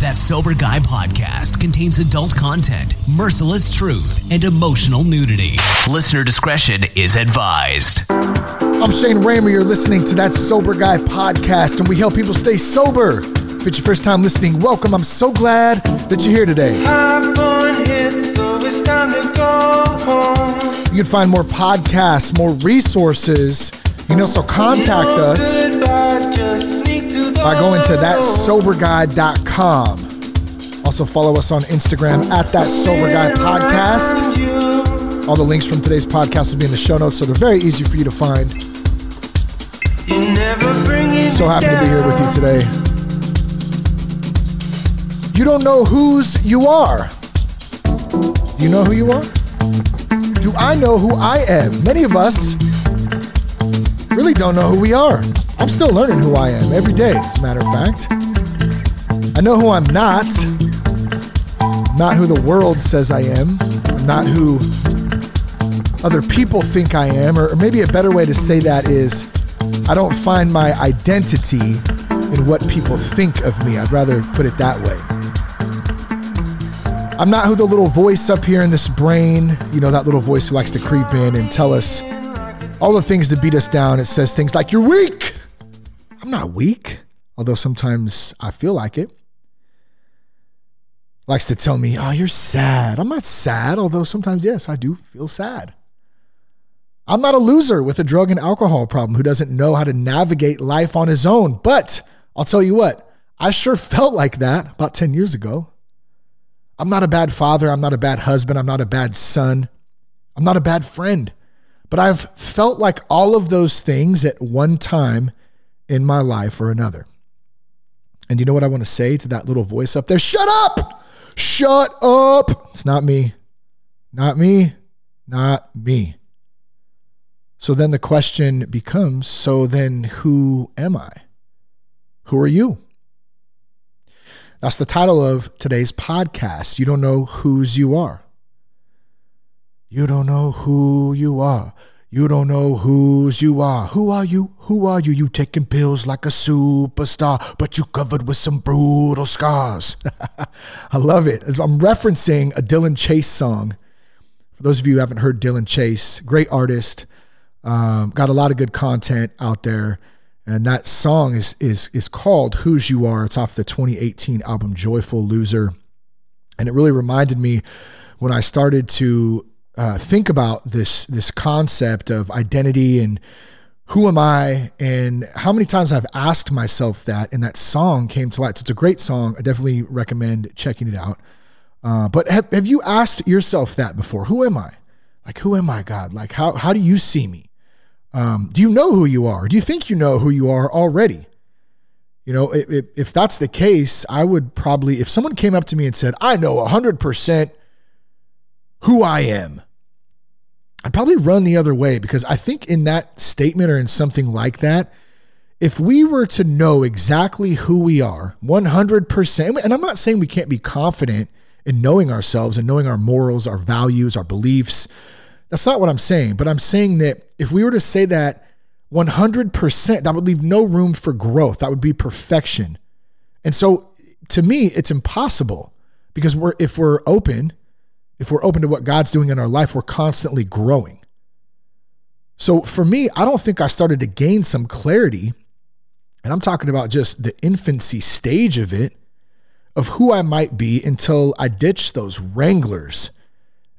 That Sober Guy podcast contains adult content, merciless truth, and emotional nudity. Listener discretion is advised. I'm Shane Ramer. You're listening to That Sober Guy podcast, and we help people stay sober. If it's your first time listening, welcome. I'm so glad that you're here today. You can find more podcasts, more resources. You can also contact us by going to thatsoberguy.com. Also follow us on Instagram at that sober guy podcast. All the links from today's podcast will be in the show notes, so they're very easy for you to find. So happy to be here with you today. You don't know whose you are. Do you know who you are? Do I know who I am? Many of us really don't know who we are. I'm still learning who I am every day, as a matter of fact. I know who I'm not. not who the world says I am. not who other people think I am. Or, or maybe a better way to say that is I don't find my identity in what people think of me. I'd rather put it that way. I'm not who the little voice up here in this brain, you know, that little voice who likes to creep in and tell us all the things to beat us down. It says things like, You're weak. I'm not weak, although sometimes I feel like it. Likes to tell me, Oh, you're sad. I'm not sad, although sometimes, yes, I do feel sad. I'm not a loser with a drug and alcohol problem who doesn't know how to navigate life on his own. But I'll tell you what, I sure felt like that about 10 years ago. I'm not a bad father. I'm not a bad husband. I'm not a bad son. I'm not a bad friend. But I've felt like all of those things at one time in my life or another. And you know what I want to say to that little voice up there? Shut up! Shut up! It's not me. Not me. Not me. So then the question becomes so then who am I? Who are you? That's the title of today's podcast. You don't know whose you are. You don't know who you are. You don't know whose you are. Who are you? Who are you? You taking pills like a superstar, but you covered with some brutal scars. I love it. I'm referencing a Dylan Chase song. For those of you who haven't heard Dylan Chase, great artist, um, got a lot of good content out there. And that song is is is called "Whose You Are." It's off the 2018 album "Joyful Loser," and it really reminded me when I started to uh, think about this this concept of identity and who am I, and how many times I've asked myself that, and that song came to light. So it's a great song. I definitely recommend checking it out. Uh, but have, have you asked yourself that before? Who am I? Like, who am I, God? Like, how how do you see me? Um, do you know who you are? Do you think you know who you are already? You know, if, if that's the case, I would probably, if someone came up to me and said, I know 100% who I am, I'd probably run the other way because I think in that statement or in something like that, if we were to know exactly who we are 100%, and I'm not saying we can't be confident in knowing ourselves and knowing our morals, our values, our beliefs, that's not what I'm saying, but I'm saying that if we were to say that 100%, that would leave no room for growth. That would be perfection. And so to me, it's impossible because we're if we're open, if we're open to what God's doing in our life, we're constantly growing. So for me, I don't think I started to gain some clarity, and I'm talking about just the infancy stage of it, of who I might be until I ditched those wranglers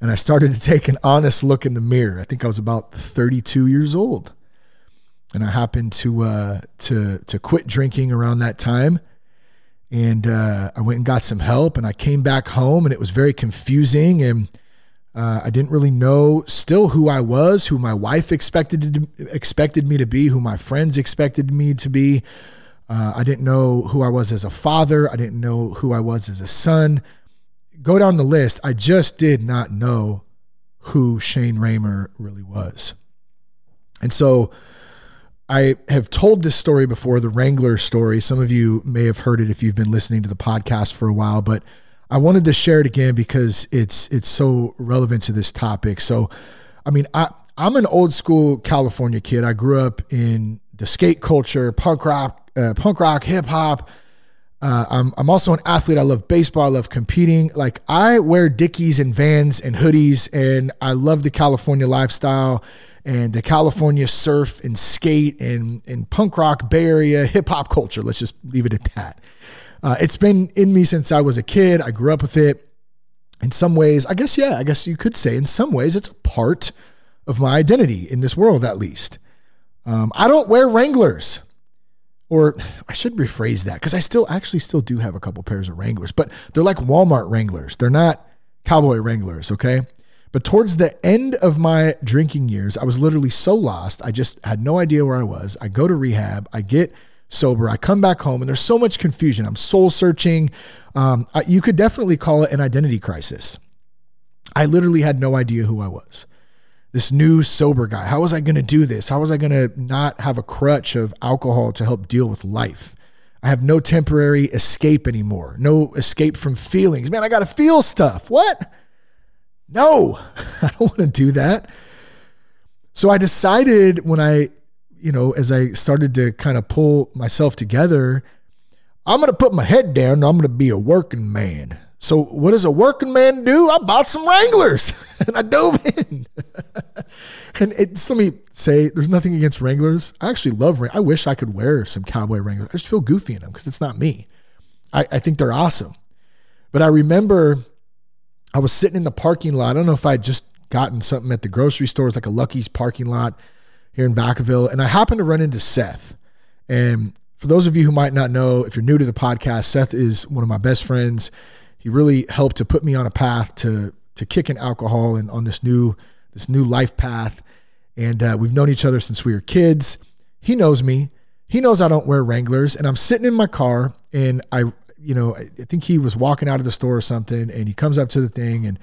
and I started to take an honest look in the mirror. I think I was about 32 years old, and I happened to uh, to to quit drinking around that time. And uh, I went and got some help, and I came back home, and it was very confusing, and uh, I didn't really know still who I was, who my wife expected to, expected me to be, who my friends expected me to be. Uh, I didn't know who I was as a father. I didn't know who I was as a son go down the list, I just did not know who Shane Ramer really was. And so I have told this story before, the Wrangler story. Some of you may have heard it if you've been listening to the podcast for a while, but I wanted to share it again because it's it's so relevant to this topic. So, I mean, I I'm an old school California kid. I grew up in the skate culture, punk rock, uh, punk rock, hip hop. Uh, I'm, I'm also an athlete. I love baseball. I love competing. Like I wear Dickies and Vans and hoodies, and I love the California lifestyle and the California surf and skate and, and punk rock, Bay Area, hip hop culture. Let's just leave it at that. Uh, it's been in me since I was a kid. I grew up with it. In some ways, I guess, yeah, I guess you could say in some ways it's a part of my identity in this world, at least. Um, I don't wear Wranglers or I should rephrase that because I still actually still do have a couple pairs of Wranglers, but they're like Walmart Wranglers. They're not cowboy Wranglers, okay? But towards the end of my drinking years, I was literally so lost. I just had no idea where I was. I go to rehab, I get sober, I come back home, and there's so much confusion. I'm soul searching. Um, you could definitely call it an identity crisis. I literally had no idea who I was this new sober guy. How was I going to do this? How was I going to not have a crutch of alcohol to help deal with life? I have no temporary escape anymore. No escape from feelings. Man, I got to feel stuff. What? No, I don't want to do that. So I decided when I, you know, as I started to kind of pull myself together, I'm going to put my head down. I'm going to be a working man. So what does a working man do? I bought some Wranglers and I dove in. and it, just let me say, there's nothing against Wranglers. I actually love Wranglers. I wish I could wear some cowboy Wranglers. I just feel goofy in them because it's not me. I, I think they're awesome. But I remember I was sitting in the parking lot. I don't know if I just gotten something at the grocery store. It's like a Lucky's parking lot here in Vacaville. And I happened to run into Seth. And for those of you who might not know, if you're new to the podcast, Seth is one of my best friends he really helped to put me on a path to to kicking alcohol and on this new this new life path. And uh, we've known each other since we were kids. He knows me. He knows I don't wear Wranglers, and I'm sitting in my car, and I, you know, I think he was walking out of the store or something, and he comes up to the thing, and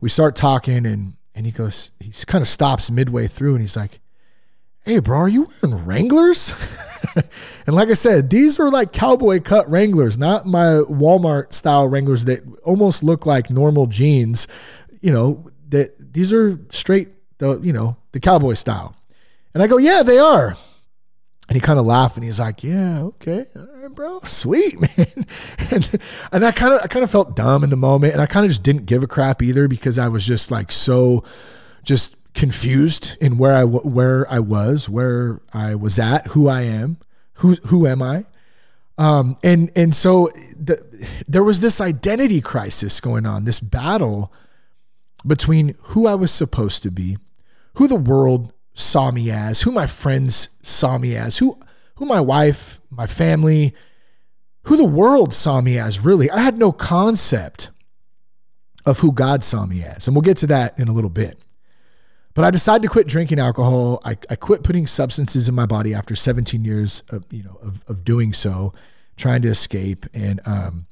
we start talking, and and he goes, he kind of stops midway through, and he's like, "Hey, bro, are you wearing Wranglers?" and like I said, these are like cowboy cut Wranglers, not my Walmart style Wranglers that almost look like normal jeans. You know, that these are straight the, you know, the cowboy style. And I go, yeah, they are. And he kind of laughed and he's like, yeah, okay, bro, sweet, man. and, and I kind of, I kind of felt dumb in the moment and I kind of just didn't give a crap either because I was just like so just confused in where I, where I was, where I was at, who I am who who am I? Um, and and so the, there was this identity crisis going on, this battle between who I was supposed to be, who the world saw me as, who my friends saw me as, who who my wife, my family, who the world saw me as. Really, I had no concept of who God saw me as, and we'll get to that in a little bit. But I decided to quit drinking alcohol. I, I quit putting substances in my body after 17 years of, you know, of, of doing so, trying to escape. And um,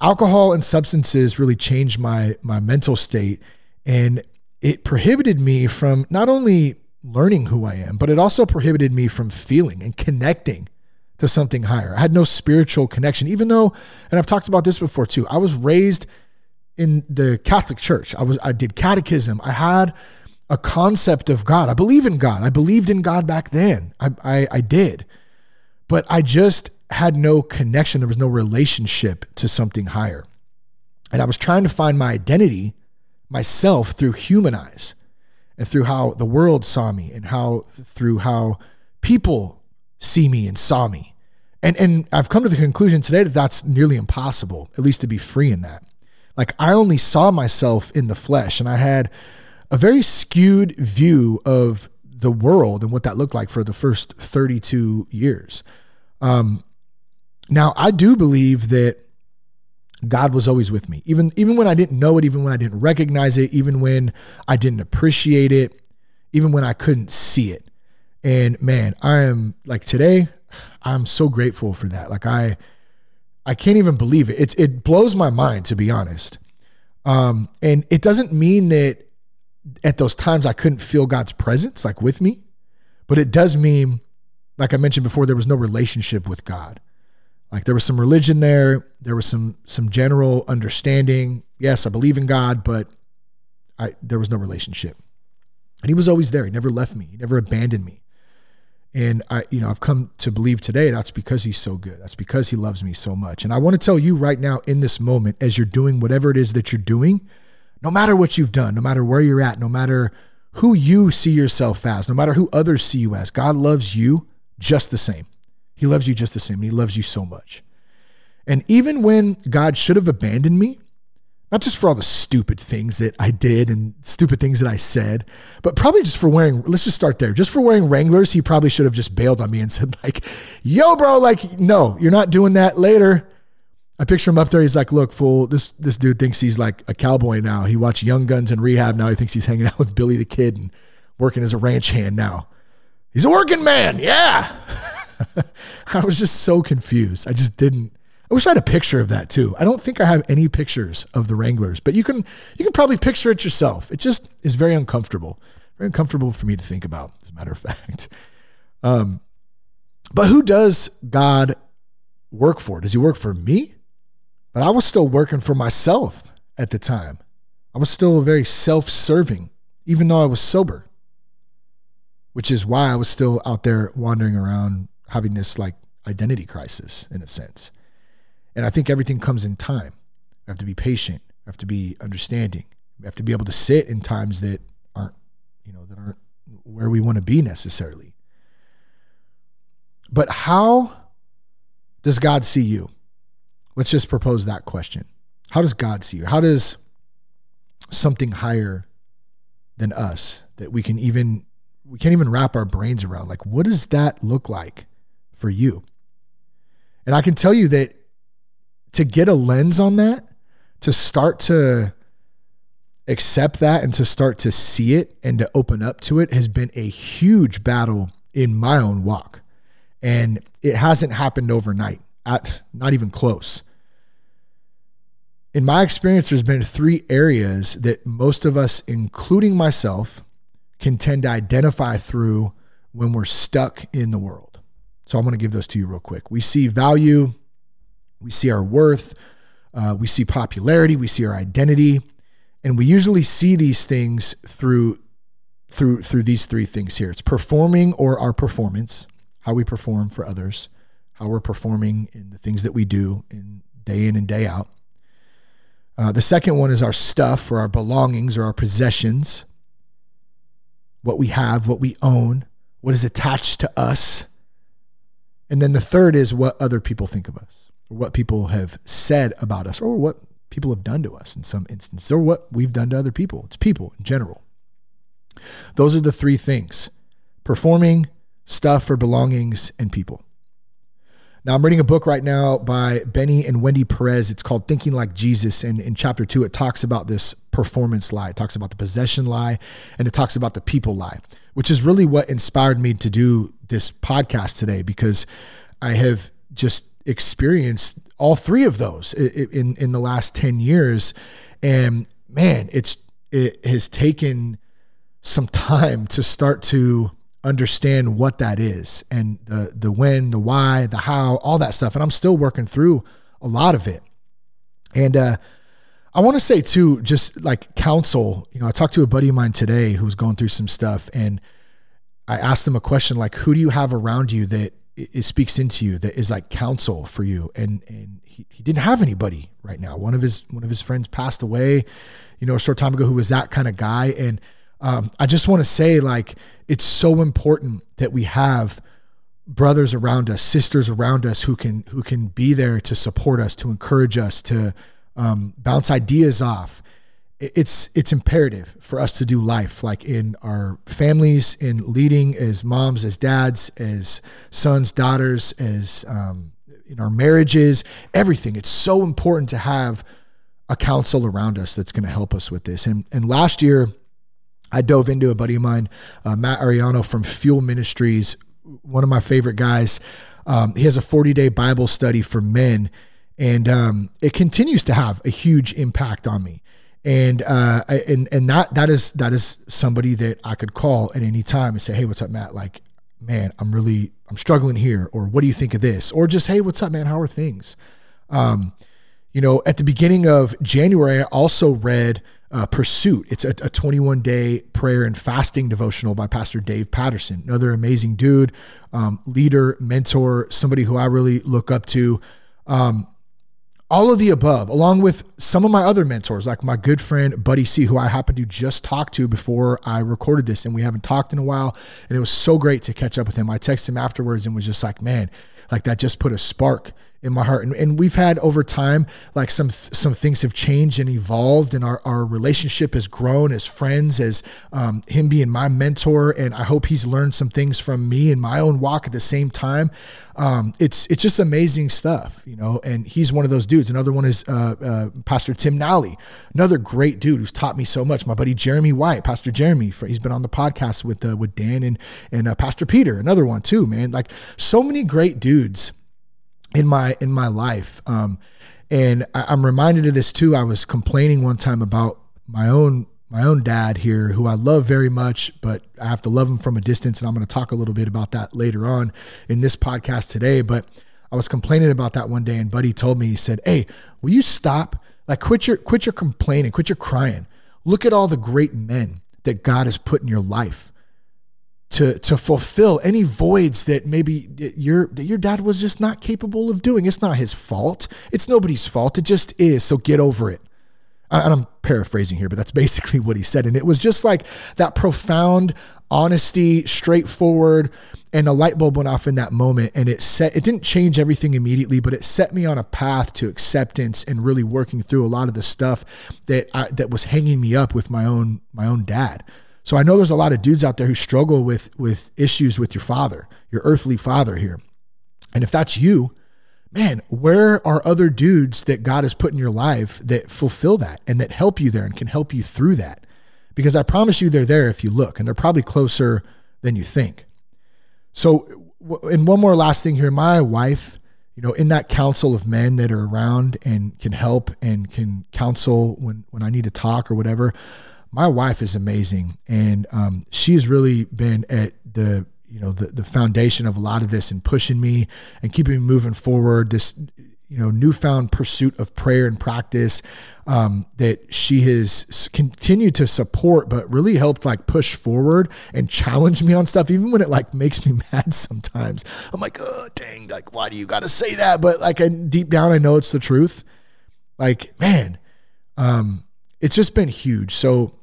alcohol and substances really changed my, my mental state. And it prohibited me from not only learning who I am, but it also prohibited me from feeling and connecting to something higher. I had no spiritual connection, even though, and I've talked about this before too, I was raised in the Catholic Church. I was I did catechism. I had a concept of God. I believe in God. I believed in God back then. I, I, I did. But I just had no connection. There was no relationship to something higher. And I was trying to find my identity myself through human eyes and through how the world saw me and how through how people see me and saw me. And and I've come to the conclusion today that that's nearly impossible, at least to be free in that. Like I only saw myself in the flesh and I had a very skewed view of the world and what that looked like for the first 32 years. Um, now, I do believe that God was always with me, even even when I didn't know it, even when I didn't recognize it, even when I didn't appreciate it, even when I couldn't see it. And man, I am like today, I'm so grateful for that. Like I, I can't even believe it. It it blows my mind to be honest. Um, and it doesn't mean that at those times I couldn't feel God's presence like with me, but it does mean, like I mentioned before, there was no relationship with God. Like there was some religion there, there was some some general understanding. Yes, I believe in God, but I there was no relationship. And he was always there. He never left me. He never abandoned me. And I, you know, I've come to believe today that's because he's so good. That's because he loves me so much. And I want to tell you right now in this moment, as you're doing whatever it is that you're doing, no matter what you've done, no matter where you're at, no matter who you see yourself as, no matter who others see you as, God loves you just the same. He loves you just the same. And he loves you so much. And even when God should have abandoned me, not just for all the stupid things that I did and stupid things that I said, but probably just for wearing, let's just start there. Just for wearing Wranglers, he probably should have just bailed on me and said, like, yo, bro, like, no, you're not doing that later. I picture him up there. He's like, look, fool, this this dude thinks he's like a cowboy now. He watched Young Guns in rehab. Now he thinks he's hanging out with Billy the Kid and working as a ranch hand now. He's a working man. Yeah. I was just so confused. I just didn't I wish I had a picture of that too. I don't think I have any pictures of the Wranglers, but you can you can probably picture it yourself. It just is very uncomfortable, very uncomfortable for me to think about. As a matter of fact, um, but who does God work for? Does He work for me? But I was still working for myself at the time. I was still very self-serving, even though I was sober, which is why I was still out there wandering around having this like identity crisis in a sense. And I think everything comes in time. We have to be patient. We have to be understanding. We have to be able to sit in times that aren't, you know, that aren't where we want to be necessarily. But how does God see you? Let's just propose that question. How does God see you? How does something higher than us that we can even we can't even wrap our brains around like what does that look like for you? And I can tell you that to get a lens on that, to start to accept that and to start to see it and to open up to it has been a huge battle in my own walk. And it hasn't happened overnight, at, not even close. In my experience, there's been three areas that most of us, including myself, can tend to identify through when we're stuck in the world. So I'm going to give those to you real quick. We see value, we see our worth, uh, we see popularity, we see our identity, and we usually see these things through through through these three things here. It's performing or our performance, how we perform for others, how we're performing in the things that we do in day in and day out. Uh, the second one is our stuff or our belongings or our possessions, what we have, what we own, what is attached to us. And then the third is what other people think of us or what people have said about us or what people have done to us in some instances or what we've done to other people. It's people in general. Those are the three things performing, stuff or belongings, and people. Now, I'm reading a book right now by Benny and Wendy Perez. It's called Thinking Like Jesus. And in chapter two, it talks about this performance lie. It talks about the possession lie and it talks about the people lie, which is really what inspired me to do this podcast today because I have just experienced all three of those in in the last 10 years. And man it's it has taken some time to start to understand what that is and the the when the why the how all that stuff. And I'm still working through a lot of it. And uh I want to say too, just like counsel, you know, I talked to a buddy of mine today who was going through some stuff and I asked them a question like, who do you have around you that it, speaks into you that is like counsel for you? And and he, he didn't have anybody right now. One of his one of his friends passed away you know a short time ago who was that kind of guy. And um, i just want to say like it's so important that we have brothers around us sisters around us who can who can be there to support us to encourage us to um, bounce ideas off it's it's imperative for us to do life like in our families in leading as moms as dads as sons daughters as um, in our marriages everything. It's so important to have a counsel around us that's going to help us with this. And and last year i dove into a buddy of mine uh, matt ariano from fuel ministries one of my favorite guys. Um, he has a 40 day bible study for men and um, it continues to have a huge impact on me and uh, and and that that is that is somebody that I could call at any time and say, hey, what's up, Matt? Like, man, I'm really I'm struggling here, or what do you think of this? Or just, hey, what's up, man? How are things? Um, you know, at the beginning of January, I also read uh, Pursuit. It's a, a 21 day prayer and fasting devotional by Pastor Dave Patterson, another amazing dude, um, leader, mentor, somebody who I really look up to. Um, all of the above, along with some of my other mentors, like my good friend Buddy C, who I happened to just talk to before I recorded this, and we haven't talked in a while. And it was so great to catch up with him. I texted him afterwards and was just like, man, like that just put a spark in my heart. And, and we've had over time, like some some things have changed and evolved, and our, our relationship has grown as friends, as um, him being my mentor. And I hope he's learned some things from me in my own walk at the same time. Um, it's it's just amazing stuff, you know. And he's one of those dudes. Another one is uh, uh, Pastor Tim Nally, another great dude who's taught me so much. My buddy Jeremy White, Pastor Jeremy, he's been on the podcast with uh, with Dan and and uh, Pastor Peter, another one too, man. Like so many great dudes in my in my life. Um, and I, I'm reminded of this too. I was complaining one time about my own my own dad here, who I love very much, but I have to love him from a distance. And I'm going to talk a little bit about that later on in this podcast today. But I was complaining about that one day, and Buddy told me, he said, Hey, will you stop? Like, quit your, quit your complaining, quit your crying. Look at all the great men that God has put in your life to to fulfill any voids that maybe your that your dad was just not capable of doing. It's not his fault. It's nobody's fault. It just is. So get over it. And I'm paraphrasing here, but that's basically what he said. And it was just like that profound honesty, straightforward, and a light bulb went off in that moment. And it set it didn't change everything immediately, but it set me on a path to acceptance and really working through a lot of the stuff that I, that was hanging me up with my own my own dad. So I know there's a lot of dudes out there who struggle with with issues with your father, your earthly father here. And if that's you, man, where are other dudes that God has put in your life that fulfill that and that help you there and can help you through that? Because I promise you they're there if you look, and they're probably closer than you think. So, and one more last thing here, my wife, you know, in that council of men that are around and can help and can counsel when when I need to talk or whatever my wife is amazing, and um, she's really been at the you know the the foundation of a lot of this and pushing me and keeping me moving forward. This you know newfound pursuit of prayer and practice um, that she has continued to support, but really helped like push forward and challenge me on stuff, even when it like makes me mad sometimes. I'm like, oh dang, like why do you got to say that? But like I, deep down, I know it's the truth. Like man, um, it's just been huge. So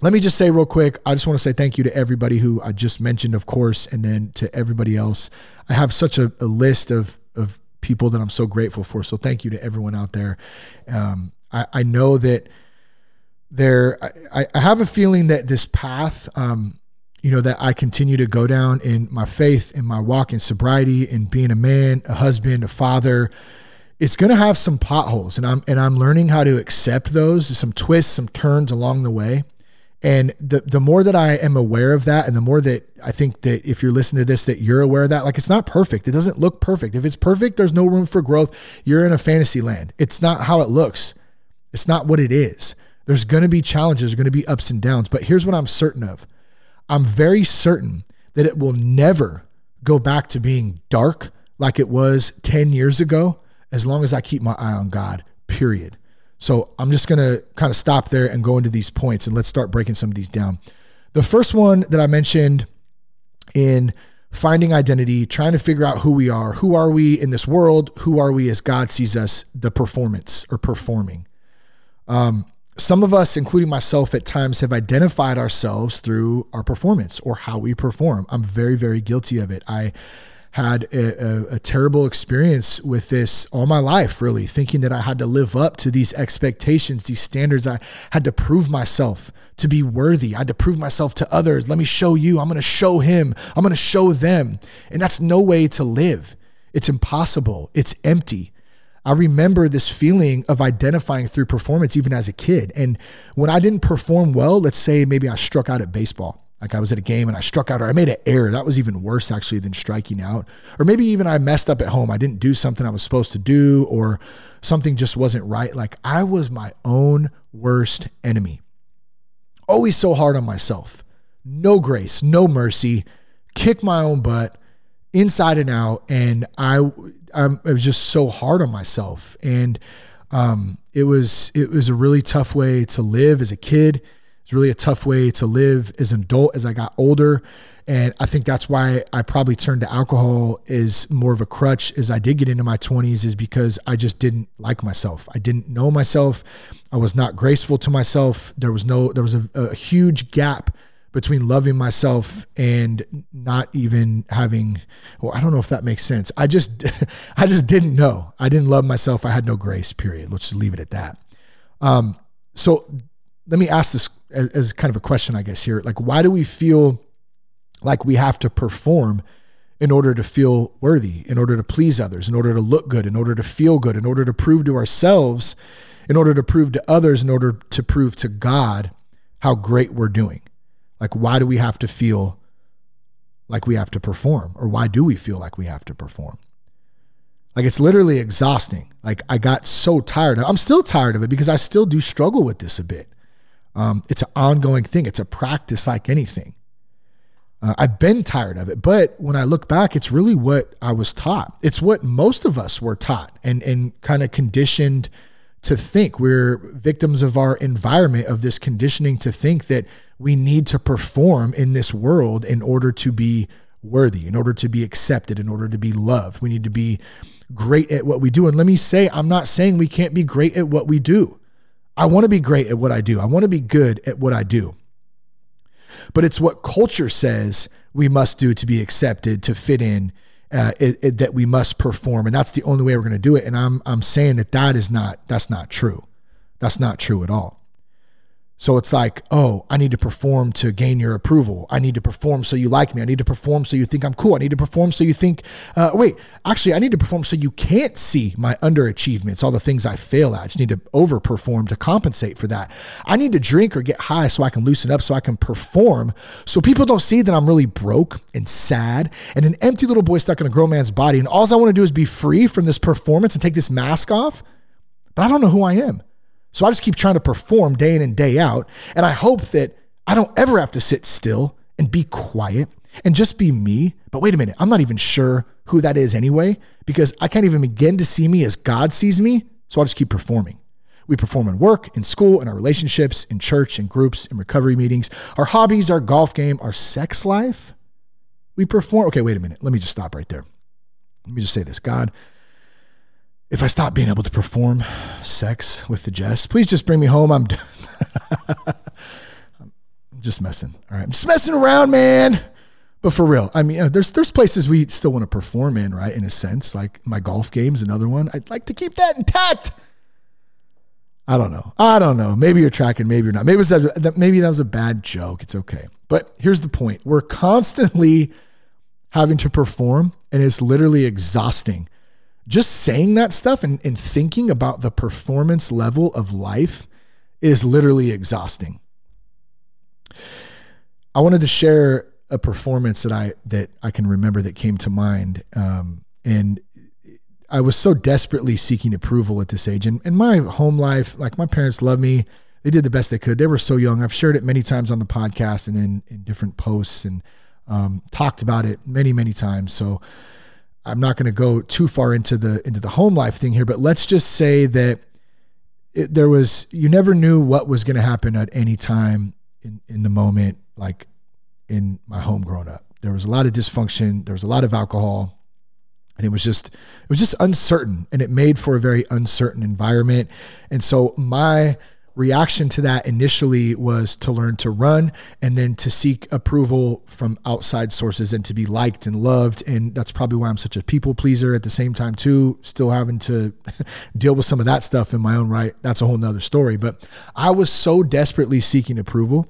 let me just say real quick i just want to say thank you to everybody who i just mentioned of course and then to everybody else. I have such a, a list of of people that i'm so grateful for so thank you to everyone out there. Um, I, I, know that there I, I, have a feeling that this path um, you know that i continue to go down in my faith in my walk in sobriety in being a man a husband a father it's going to have some potholes and i'm and i'm learning how to accept those some twists some turns along the way and the the more that I am aware of that, and the more that I think that if you're listening to this, that you're aware of that, like it's not perfect. It doesn't look perfect. If it's perfect, there's no room for growth. You're in a fantasy land. It's not how it looks. It's not what it is. There's going to be challenges, there's going to be ups and downs. But here's what I'm certain of. I'm very certain that it will never go back to being dark like it was 10 years ago as long as I keep my eye on God. Period. So I'm just going to kind of stop there and go into these points and let's start breaking some of these down. The first one that I mentioned in finding identity, trying to figure out who we are, who are we in this world, who are we as God sees us, the performance or performing. Um, some of us, including myself at times, have identified ourselves through our performance or how we perform. I'm very, very guilty of it. I had a, a, a, terrible experience with this all my life, really, thinking that I had to live up to these expectations, these standards. I had to prove myself to be worthy. I had to prove myself to others. Let me show you. I'm going to show him. I'm going to show them. And that's no way to live. It's impossible. It's empty. I remember this feeling of identifying through performance even as a kid. And when I didn't perform well, let's say maybe I struck out at baseball like I was at a game and I struck out or I made an error. That was even worse actually than striking out. Or maybe even I messed up at home. I didn't do something I was supposed to do or something just wasn't right. Like I was my own worst enemy. Always so hard on myself. No grace, no mercy. Kick my own butt inside and out and I I was just so hard on myself and Um, it was it was a really tough way to live as a kid. It's really a tough way to live as an adult as I got older. And I think that's why I probably turned to alcohol as more of a crutch as I did get into my 20s, is because I just didn't like myself. I didn't know myself. I was not graceful to myself. There was no, there was a, a huge gap between loving myself and not even having well i don't know if that makes sense i just i just didn't know i didn't love myself i had no grace period let's just leave it at that um, so let me ask this as, as kind of a question i guess here like why do we feel like we have to perform in order to feel worthy in order to please others in order to look good in order to feel good in order to prove to ourselves in order to prove to others in order to prove to god how great we're doing like, why do we have to feel like we have to perform? Or why do we feel like we have to perform? Like, it's literally exhausting. Like, I got so tired. I'm still tired of it because I still do struggle with this a bit. Um, it's an ongoing thing, it's a practice like anything. Uh, I've been tired of it, but when I look back, it's really what I was taught. It's what most of us were taught and and kind of conditioned to think. We're victims of our environment, of this conditioning to think that we need to perform in this world in order to be worthy, in order to be accepted, in order to be loved. We need to be great at what we do. And let me say, I'm not saying we can't be great at what we do. I want to be great at what I do, I want to be good at what I do. But it's what culture says we must do to be accepted, to fit in, uh, it, it, that we must perform, and that's the only way we're going to do it. And I'm I'm saying that that is not that's not true. That's not true at all. So it's like, oh, I need to perform to gain your approval. I need to perform so you like me. I need to perform so you think I'm cool. I need to perform so you think, uh, wait, actually, I need to perform so you can't see my underachievements, all the things I fail at. I just need to overperform to compensate for that. I need to drink or get high so I can loosen up, so I can perform, so people don't see that I'm really broke and sad and an empty little boy stuck in a grown man's body. And all I want to do is be free from this performance and take this mask off. But I don't know who I am. So I just keep trying to perform day in and day out. And I hope that I don't ever have to sit still and be quiet and just be me. But wait a minute, I'm not even sure who that is anyway, because I can't even begin to see me as God sees me. So I'll just keep performing. We perform in work, in school, in our relationships, in church, in groups, in recovery meetings, our hobbies, our golf game, our sex life. We perform. Okay, wait a minute. Let me just stop right there. Let me just say this God, if I stop being able to perform sex with the Jess, please just bring me home. I'm, done. I'm just messing. All right. I'm just messing around, man. But for real, I mean, uh, there's there's places we still want to perform in, right? In a sense, like my golf game's another one. I'd like to keep that intact. I don't know. I don't know. Maybe you're tracking. Maybe you're not. Maybe that maybe that was a bad joke. It's okay. But here's the point: we're constantly having to perform, and it's literally exhausting just saying that stuff and, and thinking about the performance level of life is literally exhausting. I wanted to share a performance that I that I can remember that came to mind, um, and I was so desperately seeking approval at this age. And, and my home life, like my parents love me, they did the best they could. They were so young. I've shared it many times on the podcast and in, in different posts, and um, talked about it many many times. So I'm not going to go too far into the into the home life thing here, but let's just say that it, there was you never knew what was going to happen at any time in in the moment, like in my home growing up. There was a lot of dysfunction. There was a lot of alcohol, and it was just it was just uncertain, and it made for a very uncertain environment. And so my reaction to that initially was to learn to run and then to seek approval from outside sources and to be liked and loved. And that's probably why I'm such a people pleaser at the same time, too, still having to deal with some of that stuff in my own right. That's a whole nother story. But I was so desperately seeking approval.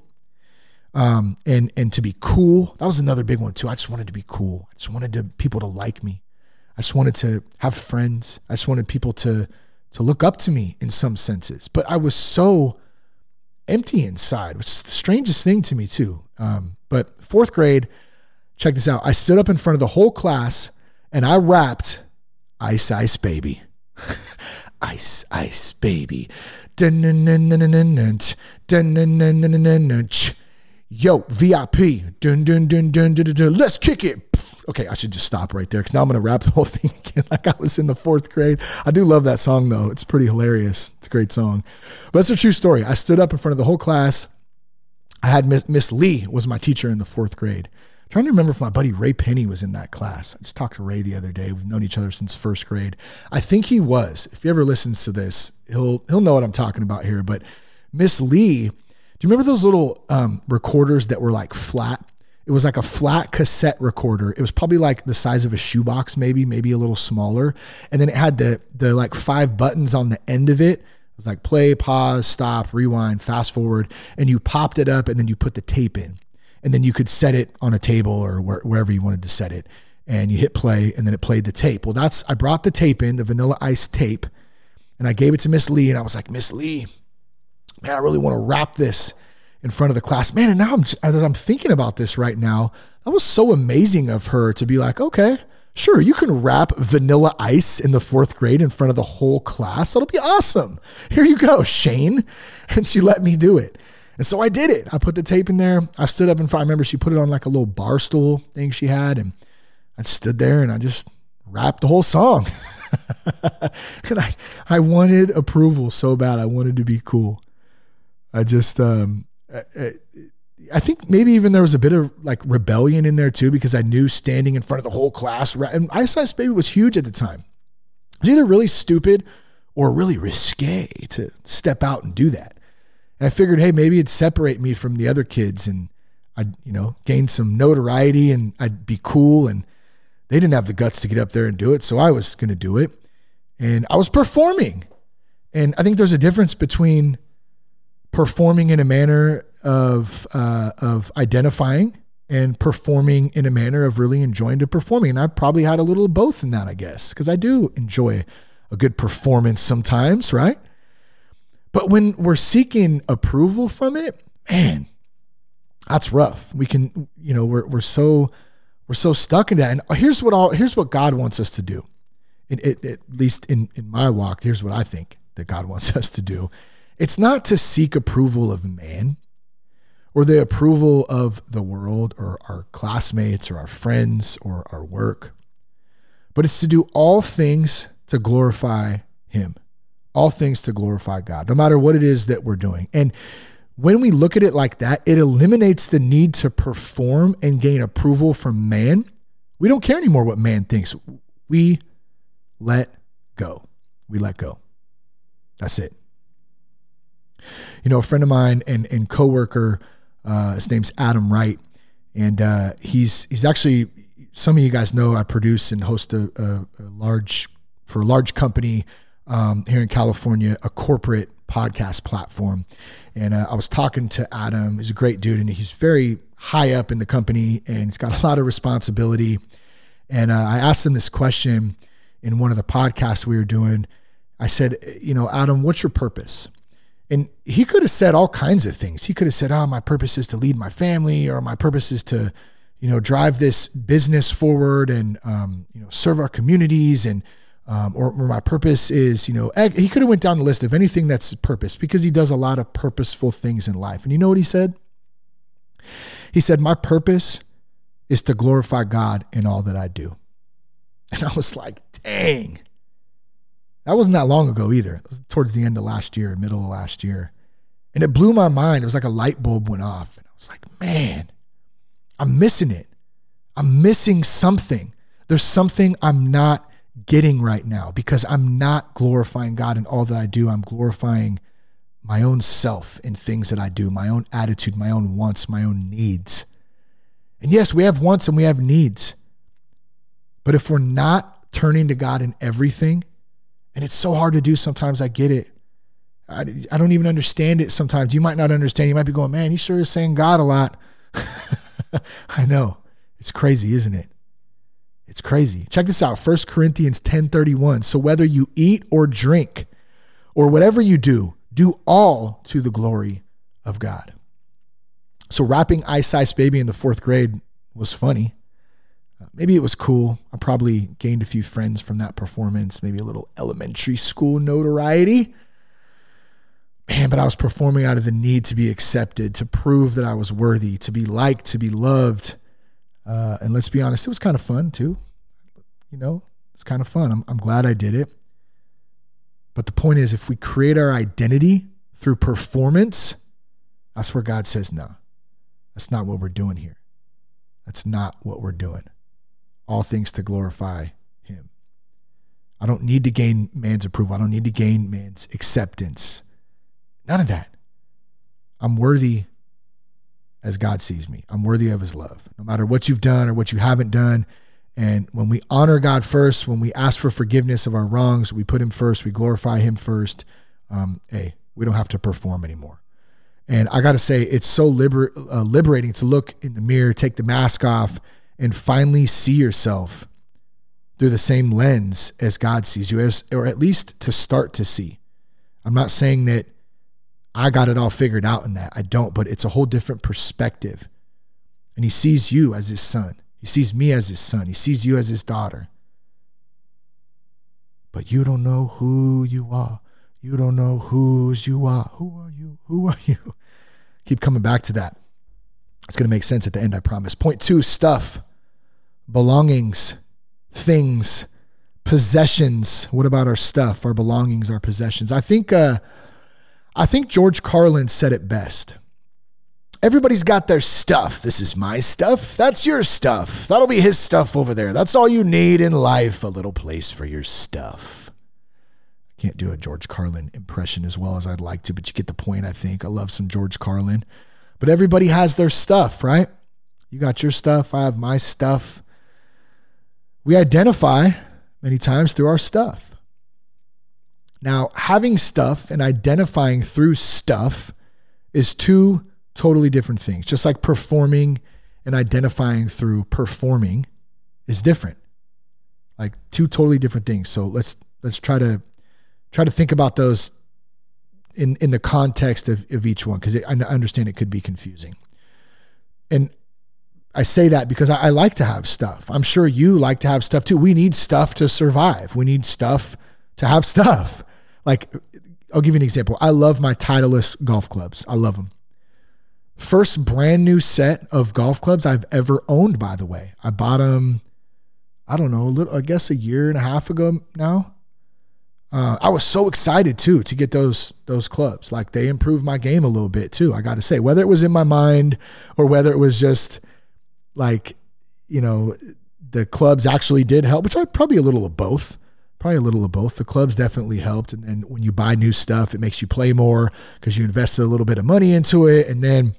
Um, and and to be cool. That was another big one too. I just wanted to be cool. I just wanted to, people to like me. I just wanted to have friends. I just wanted people to to look up to me in some senses. But I was so empty inside, which is the strangest thing to me, too. Um, but fourth grade, check this out. I stood up in front of the whole class and I rapped Ice Ice Baby. ice Ice Baby. Yo, VIP. Dun, dun, dun, dun, dun, dun, dun. Let's kick it. Okay, I should just stop right there because now I'm going to rap the whole thing again like I was in the fourth grade. I do love that song though. It's pretty hilarious. It's a great song. But it's a true story. I stood up in front of the whole class. I had Miss, Miss Lee was my teacher in the fourth grade. I'm trying to remember if my buddy Ray Penny was in that class. I just talked to Ray the other day. We've known each other since first grade. I think he was. If he ever listens to this, he'll he'll know what I'm talking about here. But Miss Lee, do you remember those little um, recorders that were like flat? It was like a flat cassette recorder. It was probably like the size of a shoebox, maybe, maybe a little smaller. And then it had the the like five buttons on the end of it. It was like play, pause, stop, rewind, fast forward, and you popped it up and then you put the tape in. And then you could set it on a table or where, wherever you wanted to set it. And you hit play and then it played the tape. Well, that's I brought the tape in, the vanilla ice tape, and I gave it to Miss Lee and I was like, "Miss Lee, man, I really want to rap this in front of the class. Man, and now I'm as I'm thinking about this right now, that was so amazing of her to be like, okay, sure, you can rap vanilla ice in the fourth grade in front of the whole class. That'll be awesome. Here you go, Shane. And she let me do it. And so I did it. I put the tape in there. I stood up and I remember she put it on like a little bar stool thing she had. And I stood there and I just rapped the whole song. and I, I wanted approval so bad. I wanted to be cool. I just, um, Uh, uh, I think maybe even there was a bit of like rebellion in there too, because I knew standing in front of the whole class, and Ice Ice Baby was huge at the time. It was either really stupid or really risque to step out and do that. And I figured, hey, maybe it'd separate me from the other kids and I'd, you know, gain some notoriety and I'd be cool. And they didn't have the guts to get up there and do it. So I was going to do it. And I was performing. And I think there's a difference between performing in a manner of uh, of identifying and performing in a manner of really enjoying to performing. And I probably had a little of both in that, I guess, because I do enjoy a good performance sometimes, right? But when we're seeking approval from it, man, that's rough. We can, you know, we're we're so we're so stuck in that. And here's what all here's what God wants us to do. It, at least in in my walk, here's what I think that God wants us to do it's not to seek approval of man or the approval of the world or our classmates or our friends or our work, but it's to do all things to glorify Him, all things to glorify God, no matter what it is that we're doing. And when we look at it like that, it eliminates the need to perform and gain approval from man. We don't care anymore what man thinks. We let go. We let go. That's it. You know, a friend of mine and, and coworker, uh, his name's Adam Wright, and uh, he's he's actually some of you guys know I produce and host a, a, a large for a large company um, here in California, a corporate podcast platform. And uh, I was talking to Adam. He's a great dude, and he's very high up in the company, and he's got a lot of responsibility. And uh, I asked him this question in one of the podcasts we were doing. I said, you know, Adam, what's your purpose? And he could have said all kinds of things. He could have said, "Oh, my purpose is to lead my family, or my purpose is to, you know, drive this business forward and um, you know serve our communities, and um, or, or, my purpose is, you know, he could have went down the list of anything that's purpose because he does a lot of purposeful things in life. And you know what he said? He said, "My purpose is to glorify God in all that I do." And I was like, "Dang." That wasn't that long ago either. It was towards the end of last year, middle of last year. And it blew my mind. It was like a light bulb went off. And I was like, man, I'm missing it. I'm missing something. There's something I'm not getting right now because I'm not glorifying God in all that I do. I'm glorifying my own self in things that I do, my own attitude, my own wants, my own needs. And yes, we have wants and we have needs. But if we're not turning to God in everything, and it's so hard to do sometimes. I get it. I, I don't even understand it sometimes. You might not understand. You might be going, man, he sure is saying God a lot. I know. It's crazy, isn't it? It's crazy. Check this out. 1 Corinthians 10:31. So whether you eat or drink or whatever you do, do all to the glory of God. So rapping Ice Ice Baby in the 4th grade was funny maybe it was cool. I probably gained a few friends from that performance, maybe a little elementary school notoriety. Man, but I was performing out of the need to be accepted, to prove that I was worthy, to be liked, to be loved. Uh, and let's be honest, it was kind of fun too. You know, it's kind of fun. I'm, I'm glad I did it. But the point is, if we create our identity through performance, that's where God says, no, that's not what we're doing here. That's not what we're doing. All things to glorify Him. I don't need to gain man's approval. I don't need to gain man's acceptance. None of that. I'm worthy as God sees me. I'm worthy of his love, no matter what you've done or what you haven't done. And when we honor God first, when we ask for forgiveness of our wrongs, we put him first, we glorify him first. Um, hey, we don't have to perform anymore. And I got to say, it's so liber- uh, liberating to look in the mirror, take the mask off, and finally see yourself through the same lens as God sees you, as, or at least to start to see. I'm not saying that I got it all figured out in that. I don't, but it's a whole different perspective. And he sees you as his son. He sees me as his son. He sees you as his daughter. But you don't know who you are. You don't know whose you are. Who are you? Who are you? Keep coming back to that. It's going to make sense at the end, I promise. Point two stuff, belongings, things, possessions. What about our stuff, our belongings, our possessions? I think uh, I think George Carlin said it best. Everybody's got their stuff. This is my stuff. That's your stuff. That'll be his stuff over there. That's all you need in life a little place for your stuff. I can't do a George Carlin impression as well as I'd like to, but you get the point, I think. I love some George Carlin. But everybody has their stuff, right? You got your stuff. I have my stuff. We identify many times through our stuff. Now, having stuff and identifying through stuff is two totally different things. Just like performing and identifying through performing is different. Like two totally different things. So let's let's try to try to think about those in in the context of, of each one because I understand it could be confusing. And I say that because I, I like to have stuff. I'm sure you like to have stuff too. We need stuff to survive. We need stuff to have stuff. Like, I'll give you an example. I love my Titleist golf clubs. I love them. First brand new set of golf clubs I've ever owned, by the way. I bought them, I don't know, little, I guess a year and a half ago now. Uh, I was so excited too to get those those clubs. Like they improved my game a little bit too. I got to say, whether it was in my mind or whether it was just like, you know, the clubs actually did help, which I probably a little of both probably a little of both. The clubs definitely helped. And then when you buy new stuff, it makes you play more because you invested a little bit of money into it. And then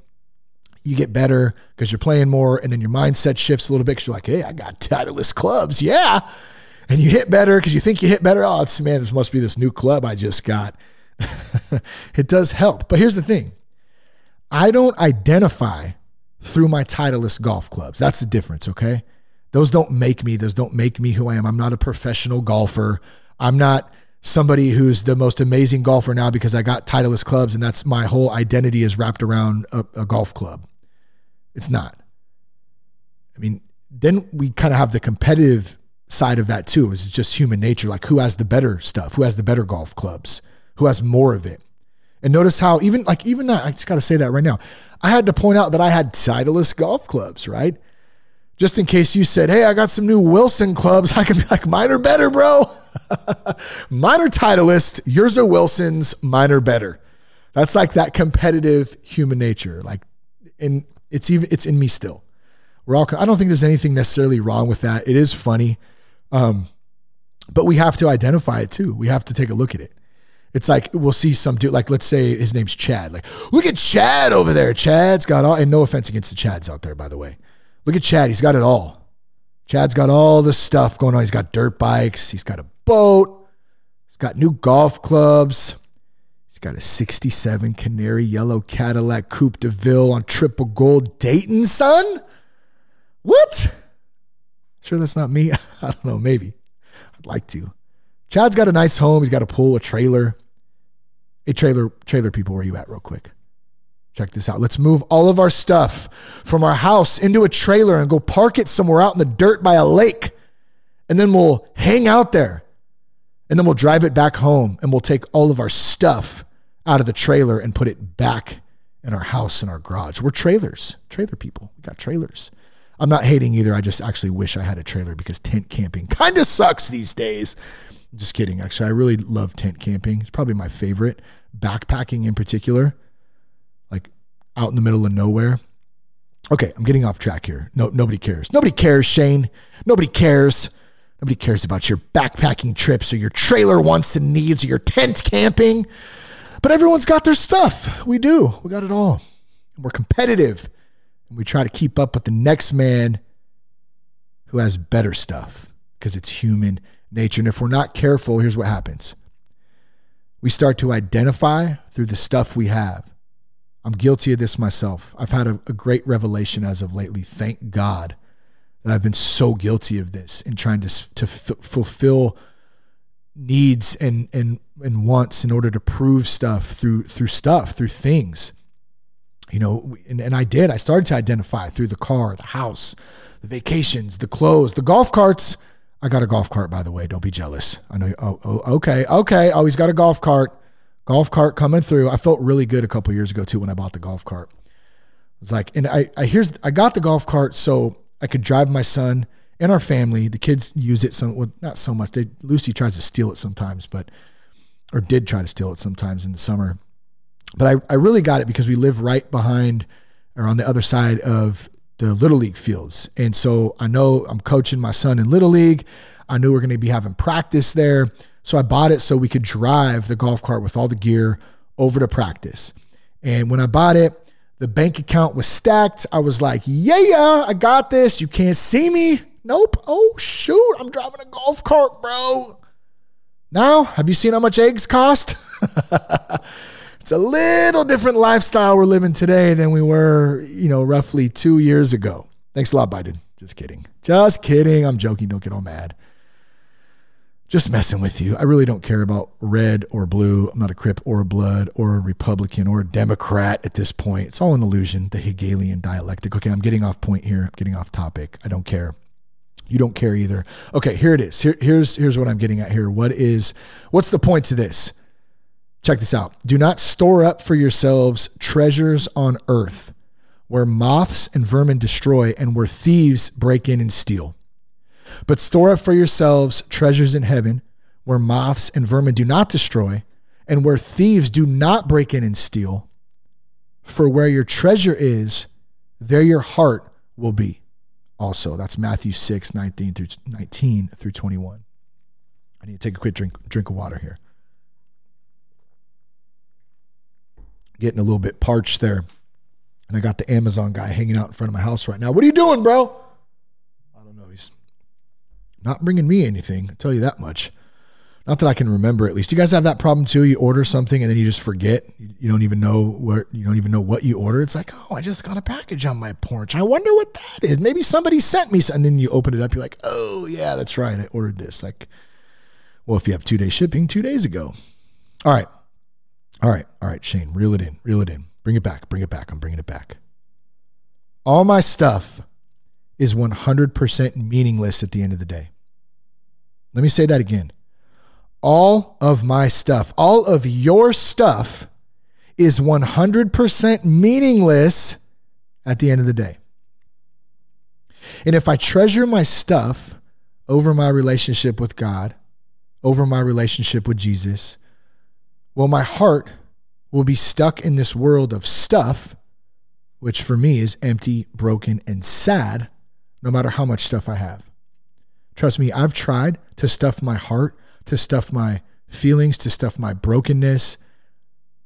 you get better because you're playing more. And then your mindset shifts a little bit because you're like, hey, I got Titleist clubs. Yeah. And you hit better because you think you hit better. Oh, it's man, this must be this new club I just got. it does help. But here's the thing I don't identify through my Titleist golf clubs. That's the difference, okay? Those don't make me. Those don't make me who I am. I'm not a professional golfer. I'm not somebody who's the most amazing golfer now because I got Titleist clubs and that's my whole identity is wrapped around a, a golf club. It's not. I mean, then we kind of have the competitive side of that too. Is just human nature. Like who has the better stuff? Who has the better golf clubs? Who has more of it? And notice how even like even that I just got to say that right now. I had to point out that I had Titleist golf clubs, right? just in case you said, Hey, I got some new Wilson clubs. I can be like, mine are better, bro. mine are Titleist. Yours are Wilson's. Mine are better. That's like that competitive human nature. Like, and it's even, it's in me still. We're all, I don't think there's anything necessarily wrong with that. It is funny. Um, but we have to identify it too. We have to take a look at it. It's like we'll see some dude, like let's say his name's Chad. Like, look at Chad over there. Chad's got all, and no offense against the Chads out there, by the way. Look at Chad. He's got it all. Chad's got all the stuff going on. He's got dirt bikes. He's got a boat. He's got new golf clubs. He's got a 67 Canary Yellow Cadillac Coupe de Ville on triple gold Dayton, son. What? Sure, that's not me. I don't know. Maybe. I'd like to. Chad's got a nice home. He's got a pool, a trailer. Hey, trailer, trailer people, where you at, real quick? Check this out. Let's move all of our stuff from our house into a trailer and go park it somewhere out in the dirt by a lake. And then we'll hang out there. And then we'll drive it back home and we'll take all of our stuff out of the trailer and put it back in our house in our garage. We're trailers, trailer people. We got trailers. I'm not hating either. I just actually wish I had a trailer because tent camping kind of sucks these days. Just kidding. Actually, I really love tent camping. It's probably my favorite. Backpacking in particular, like out in the middle of nowhere. Okay, I'm getting off track here. No, nobody cares. Nobody cares, Shane. Nobody cares. Nobody cares about your backpacking trips or your trailer wants and needs or your tent camping. But everyone's got their stuff. We do. We got it all. And we're competitive. And we try to keep up with the next man who has better stuff because it's human nature. And if we're not careful, here's what happens we start to identify through the stuff we have. I'm guilty of this myself. I've had a, a, great revelation as of lately. Thank God that I've been so guilty of this in trying to, to f- fulfill needs and, and, and wants in order to prove stuff through, through stuff, through things. You know, and, and I did. I started to identify through the car, the house, the vacations, the clothes, the golf carts I got a golf cart, by the way. Don't be jealous. I know. Oh, oh okay, okay. Oh, he's got a golf cart. Golf cart coming through. I felt really good a couple years ago too when I bought the golf cart. It's like, and I, I here's I got the golf cart so I could drive my son and our family. The kids use it some, well, not so much. They Lucy tries to steal it sometimes, but or did try to steal it sometimes in the summer. But I, I really got it because we live right behind or on the other side of the little league fields. And so I know I'm coaching my son in little league. I knew we are going to be having practice there. So I bought it so we could drive the golf cart with all the gear over to practice. And when I bought it, the bank account was stacked. I was like, yeah, I got this. You can't see me. Nope. Oh, shoot. I'm driving a golf cart, bro. Now, have you seen how much eggs cost? It's a little different lifestyle we're living today than we were, you know, roughly two years ago. Thanks a lot, Biden. Just kidding. Just kidding. I'm joking. Don't get all mad. Just messing with you. I really don't care about red or blue. I'm not a Crip or a Blood or a Republican or a Democrat at this point. It's all an illusion, the Hegelian dialectic. Okay, I'm getting off point here. I'm getting off topic. I don't care. You don't care either. Okay, here it is. Here, here's here's what I'm getting at here. What is what's the point to this? Check this out. Do not store up for yourselves treasures on earth where moths and vermin destroy and where thieves break in and steal. But store up for yourselves treasures in heaven where moths and vermin do not destroy and where thieves do not break in and steal. For where your treasure is, there your heart will be. Also, that's Matthew 6, 19 through 19 through 21. I need to take a quick drink drink of water here. Getting a little bit parched there. And I got the Amazon guy hanging out in front of my house right now. What are you doing, bro? I don't know. He's not bringing me anything. I'll tell you that much. Not that I can remember at least. You guys have that problem too? You order something and then you just forget. You don't even know what you don't even know what you order. It's like, oh, I just got a package on my porch. I wonder what that is. Maybe somebody sent me. And then you open it up, you're like, oh yeah, that's right. I ordered this. Like, well, if you have two day shipping, two days ago. All right. All right, all right, Shane, reel it in, reel it in. Bring it back, bring it back. I'm bringing it back. All my stuff is 100% meaningless at the end of the day. Let me say that again. All of my stuff, all of your stuff is 100% meaningless at the end of the day. And if I treasure my stuff over my relationship with God, over my relationship with Jesus, well, my heart will be stuck in this world of stuff, which for me is empty, broken, and sad, no matter how much stuff I have. Trust me, I've tried to stuff my heart, to stuff my feelings, to stuff my brokenness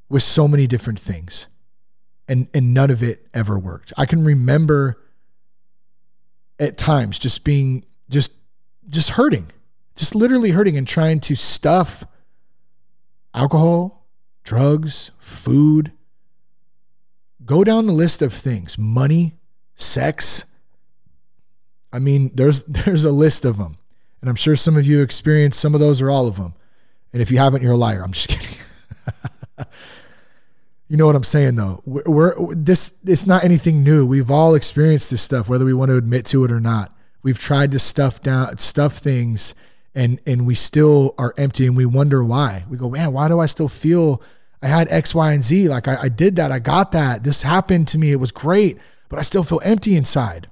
with so many different things. And, and none of it ever worked. I can remember at times just being just just hurting, just literally hurting and trying to stuff alcohol, drugs, food. Go down the list of things money, sex. I mean, there's there's a list of them. And I'm sure some of you experienced some of those or all of them. And if you haven't, you're a liar. I'm just kidding. you know what I'm saying though. We're, we're this it's not anything new. We've all experienced this stuff whether we want to admit to it or not. We've tried to stuff down stuff things and and we still are empty and we wonder why. We go, man, why do I still feel I had X, Y, and Z? Like I, I did that, I got that. This happened to me. It was great, but I still feel empty inside.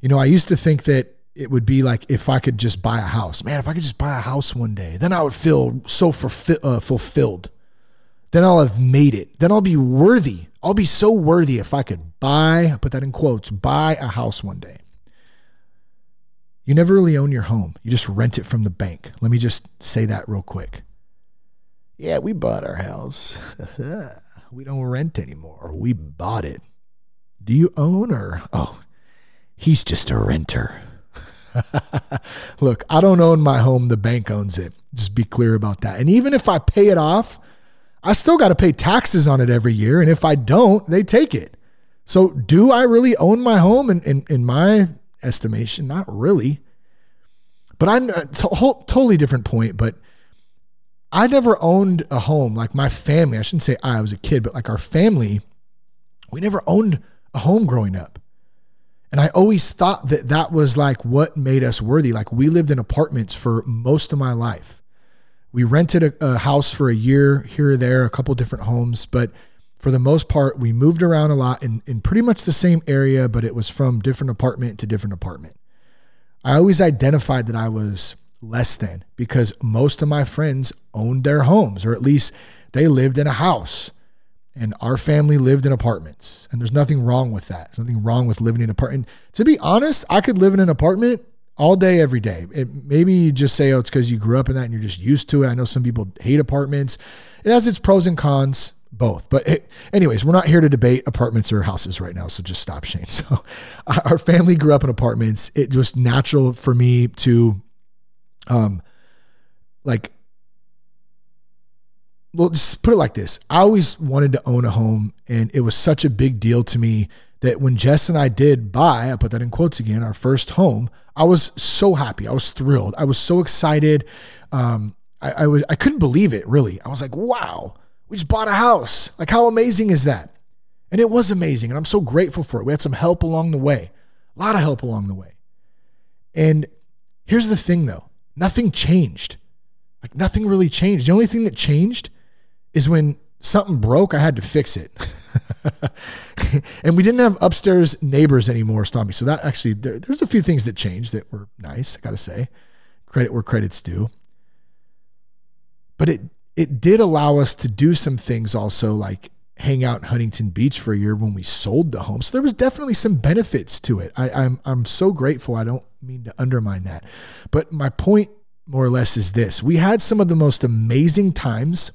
You know, I used to think that it would be like if I could just buy a house. Man, if I could just buy a house one day, then I would feel so fulfi- uh, fulfilled. Then I'll have made it. Then I'll be worthy. I'll be so worthy if I could buy, I put that in quotes, buy a house one day. You never really own your home. You just rent it from the bank. Let me just say that real quick. Yeah, we bought our house. we don't rent anymore. We bought it. Do you own or, oh, he's just a renter. Look, I don't own my home. The bank owns it. Just be clear about that. And even if I pay it off, I still got to pay taxes on it every year. And if I don't, they take it. So do I really own my home? In, in, in my estimation, not really. But I'm uh, a totally different point. But I never owned a home like my family. I shouldn't say I, I was a kid, but like our family, we never owned a home growing up. And I always thought that that was like what made us worthy. Like we lived in apartments for most of my life. We rented a, a house for a year here or there, a couple different homes, but for the most part, we moved around a lot in, in pretty much the same area, but it was from different apartment to different apartment. I always identified that I was less than because most of my friends owned their homes, or at least they lived in a house. And our family lived in apartments. And there's nothing wrong with that. There's nothing wrong with living in an apartment to be honest i could live in an apartment all day every day. It, maybe you just say oh it's because you grew up in that and you're just used to it. I know some people hate apartments. It has its pros and cons both but it, anyways we're not here to debate apartments or houses right now so just stop shane so our family grew up in apartments it was natural for me to um like well, just put it like this. I always wanted to own a home, and it was such a big deal to me that when Jess and I did buy, I put that in quotes again, our first home, I was so happy. I was thrilled. I was so excited. Um, I, I was I couldn't believe it, really. I was like, wow, we just bought a house. Like, how amazing is that? And it was amazing. And I'm so grateful for it. We had some help along the way, a lot of help along the way. And here's the thing though nothing changed. Like, nothing really changed. The only thing that changed is when something broke, I had to fix it. and we didn't have upstairs neighbors anymore, Stompy. So that actually, there, there's a few things that changed that were nice, I got to say. Credit where credit's due. But it, it did allow us to do some things also, like hang out in Huntington Beach for a year when we sold the home. So there was definitely some benefits to it. I, I'm, I'm so grateful. I don't mean to undermine that. But my point, more or less, is this we had some of the most amazing times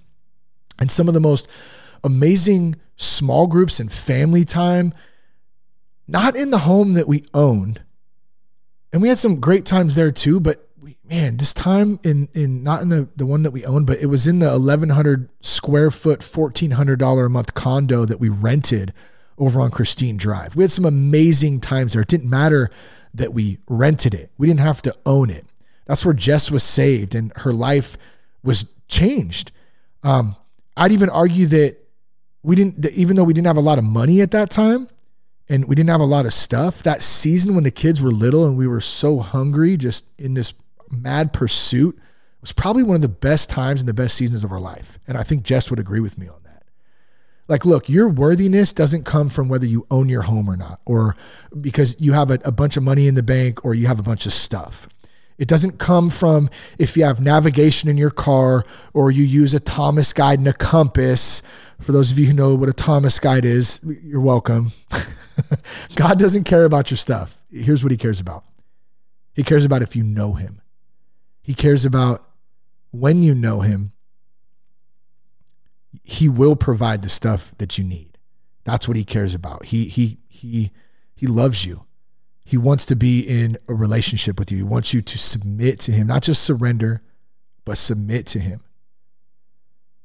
and some of the most amazing small groups and family time, not in the home that we owned. And we had some great times there too, but man, this time in in not in the, the one that we owned, but it was in the 1100 square foot, $1,400 a month condo that we rented over on Christine Drive. We had some amazing times there. It didn't matter that we rented it. We didn't have to own it. That's where Jess was saved and her life was changed. Um, I'd even argue that we didn't, even though we didn't have a lot of money at that time and we didn't have a lot of stuff, that season when the kids were little and we were so hungry, just in this mad pursuit, was probably one of the best times and the best seasons of our life. And I think Jess would agree with me on that. Like, look, your worthiness doesn't come from whether you own your home or not, or because you have a, a bunch of money in the bank or you have a bunch of stuff. It doesn't come from if you have navigation in your car or you use a Thomas guide and a compass. For those of you who know what a Thomas guide is, you're welcome. God doesn't care about your stuff. Here's what he cares about He cares about if you know him, he cares about when you know him, he will provide the stuff that you need. That's what he cares about. He, he, he, he loves you. He wants to be in a relationship with you. He wants you to submit to him, not just surrender, but submit to him.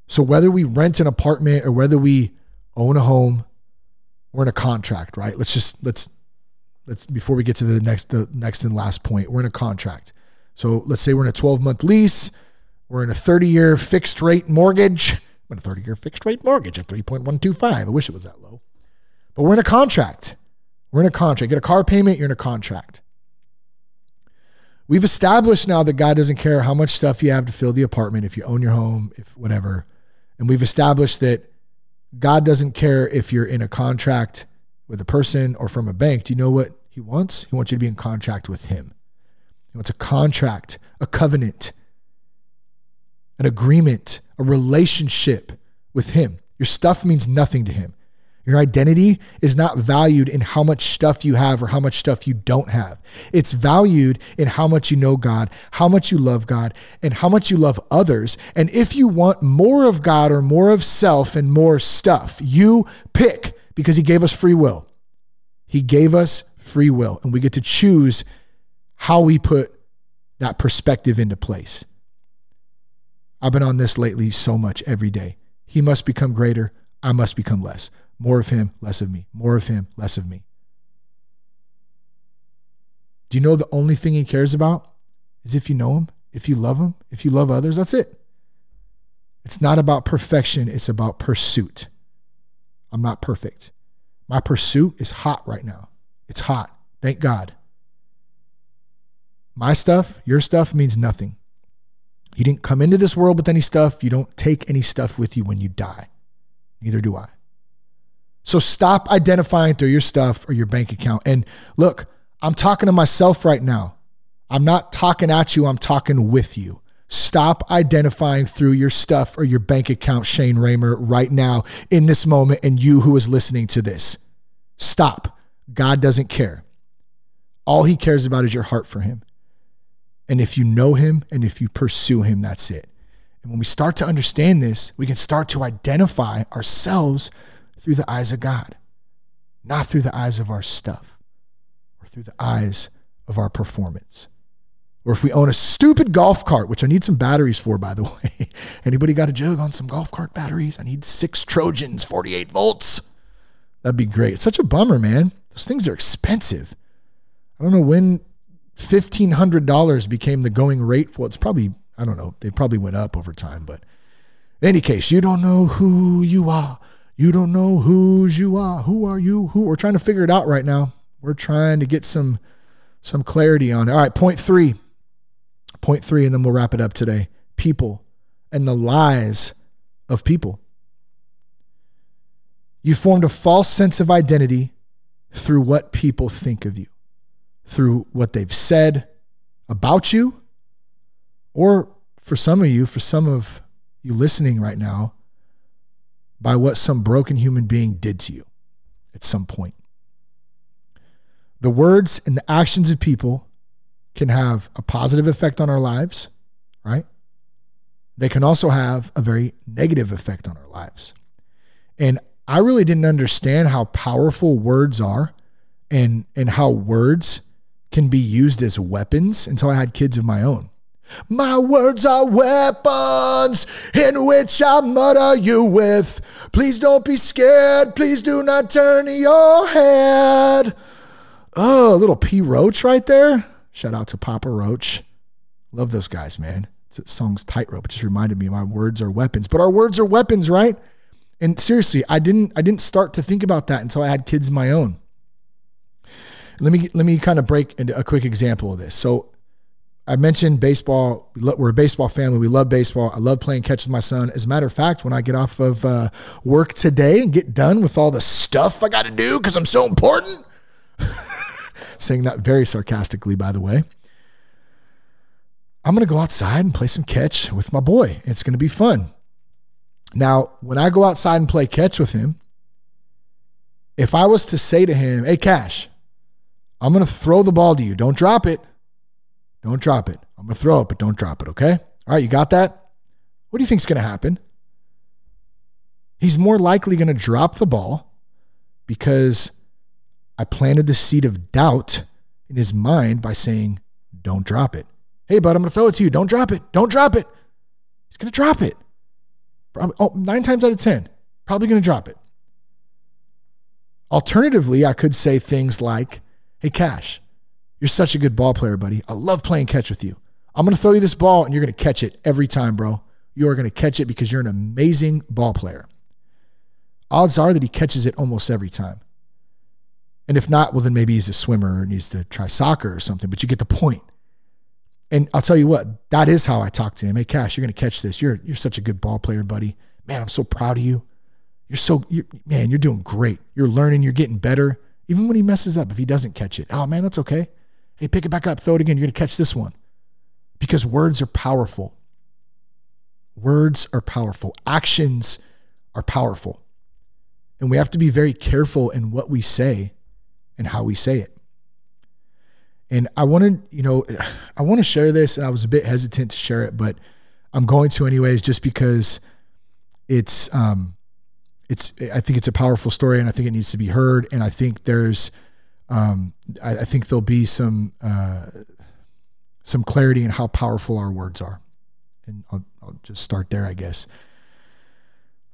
So whether we rent an apartment or whether we own a home, we're in a contract, right? Let's just let's let's before we get to the next the next and last point, we're in a contract. So let's say we're in a 12 month lease, we're in a 30 year fixed rate mortgage. I'm in a 30 year fixed rate mortgage at 3.125. I wish it was that low. But we're in a contract. We're in a contract. You Get a car payment, you're in a contract. We've established now that God doesn't care how much stuff you have to fill the apartment, if you own your home, if whatever. And we've established that God doesn't care if you're in a contract with a person or from a bank. Do you know what he wants? He wants you to be in contract with him. Wants a contract, a covenant, an agreement, a relationship with him. Your stuff means nothing to him. Your identity is not valued in how much stuff you have or how much stuff you don't have. It's valued in how much you know God, how much you love God, and how much you love others. And if you want more of God or more of self and more stuff, you pick because He gave us free will. He gave us free will, and we get to choose how we put that perspective into place. I've been on this lately so much every day. He must become greater, I must become less. More of him, less of me. More of him, less of me. Do you know the only thing he cares about is if you know him, if you love him, if you love others? That's it. It's not about perfection, it's about pursuit. I'm not perfect. My pursuit is hot right now. It's hot. Thank God. My stuff, your stuff means nothing. You didn't come into this world with any stuff. You don't take any stuff with you when you die. Neither do I. So stop identifying through your stuff or your bank account. And look, I'm talking to myself right now. I'm not talking at you, I'm talking with you. Stop identifying through your stuff or your bank account, Shane Ramer, right now in this moment, and you who is listening to this. Stop. God doesn't care. All he cares about is your heart for him. And if you know him and if you pursue him, that's it. And when we start to understand this, we can start to identify ourselves through the eyes of God, not through the eyes of our stuff or through the eyes of our performance. Or if we own a stupid golf cart, which I need some batteries for, by the way. Anybody got a jug on some golf cart batteries? I need six Trojans, 48 volts. That'd be great. It's such a bummer, man. Those things are expensive. I don't know when $1,500 became the going rate. Well, it's probably, I don't know, they probably went up over time. But in any case, you don't know who you are you don't know whose you are. Who are you? Who? We're trying to figure it out right now. We're trying to get some some clarity on it. All right, point three. Point three, and then we'll wrap it up today. People and the lies of people. You formed a false sense of identity through what people think of you, through what they've said about you, or for some of you, for some of you listening right now, by what some broken human being did to you at some point. The words and the actions of people can have a positive effect on our lives, right? They can also have a very negative effect on our lives. And I really didn't understand how powerful words are and, and how words can be used as weapons until I had kids of my own. My words are weapons in which I murder you with. Please don't be scared. Please do not turn your head. Oh, a little P. Roach right there. Shout out to Papa Roach. Love those guys, man. That song's Tightrope. It just reminded me my words are weapons. But our words are weapons, right? And seriously, I didn't I didn't start to think about that until I had kids of my own. Let me let me kind of break into a quick example of this. So I mentioned baseball. We're a baseball family. We love baseball. I love playing catch with my son. As a matter of fact, when I get off of uh, work today and get done with all the stuff I got to do because I'm so important, saying that very sarcastically, by the way, I'm going to go outside and play some catch with my boy. It's going to be fun. Now, when I go outside and play catch with him, if I was to say to him, Hey, Cash, I'm going to throw the ball to you, don't drop it. Don't drop it. I'm going to throw it, but don't drop it, okay? All right, you got that? What do you think's going to happen? He's more likely going to drop the ball because I planted the seed of doubt in his mind by saying, don't drop it. Hey, bud, I'm going to throw it to you. Don't drop it. Don't drop it. He's going to drop it. Oh, nine times out of 10, probably going to drop it. Alternatively, I could say things like, hey, Cash, you're such a good ball player, buddy. I love playing catch with you. I'm going to throw you this ball and you're going to catch it every time, bro. You are going to catch it because you're an amazing ball player. Odds are that he catches it almost every time. And if not, well, then maybe he's a swimmer or needs to try soccer or something, but you get the point. And I'll tell you what, that is how I talk to him. Hey, Cash, you're going to catch this. You're, you're such a good ball player, buddy. Man, I'm so proud of you. You're so, you're, man, you're doing great. You're learning, you're getting better Even when he messes up, if he doesn't catch it, oh man, that's okay. Hey, pick it back up, throw it again. You're going to catch this one. Because words are powerful. Words are powerful. Actions are powerful. And we have to be very careful in what we say and how we say it. And I wanted, you know, I want to share this, and I was a bit hesitant to share it, but I'm going to anyways, just because it's, um, it's, I think it's a powerful story, and I think it needs to be heard, and I think there's, um, I, I think there'll be some, uh, some clarity in how powerful our words are, and I'll, I'll just start there, I guess.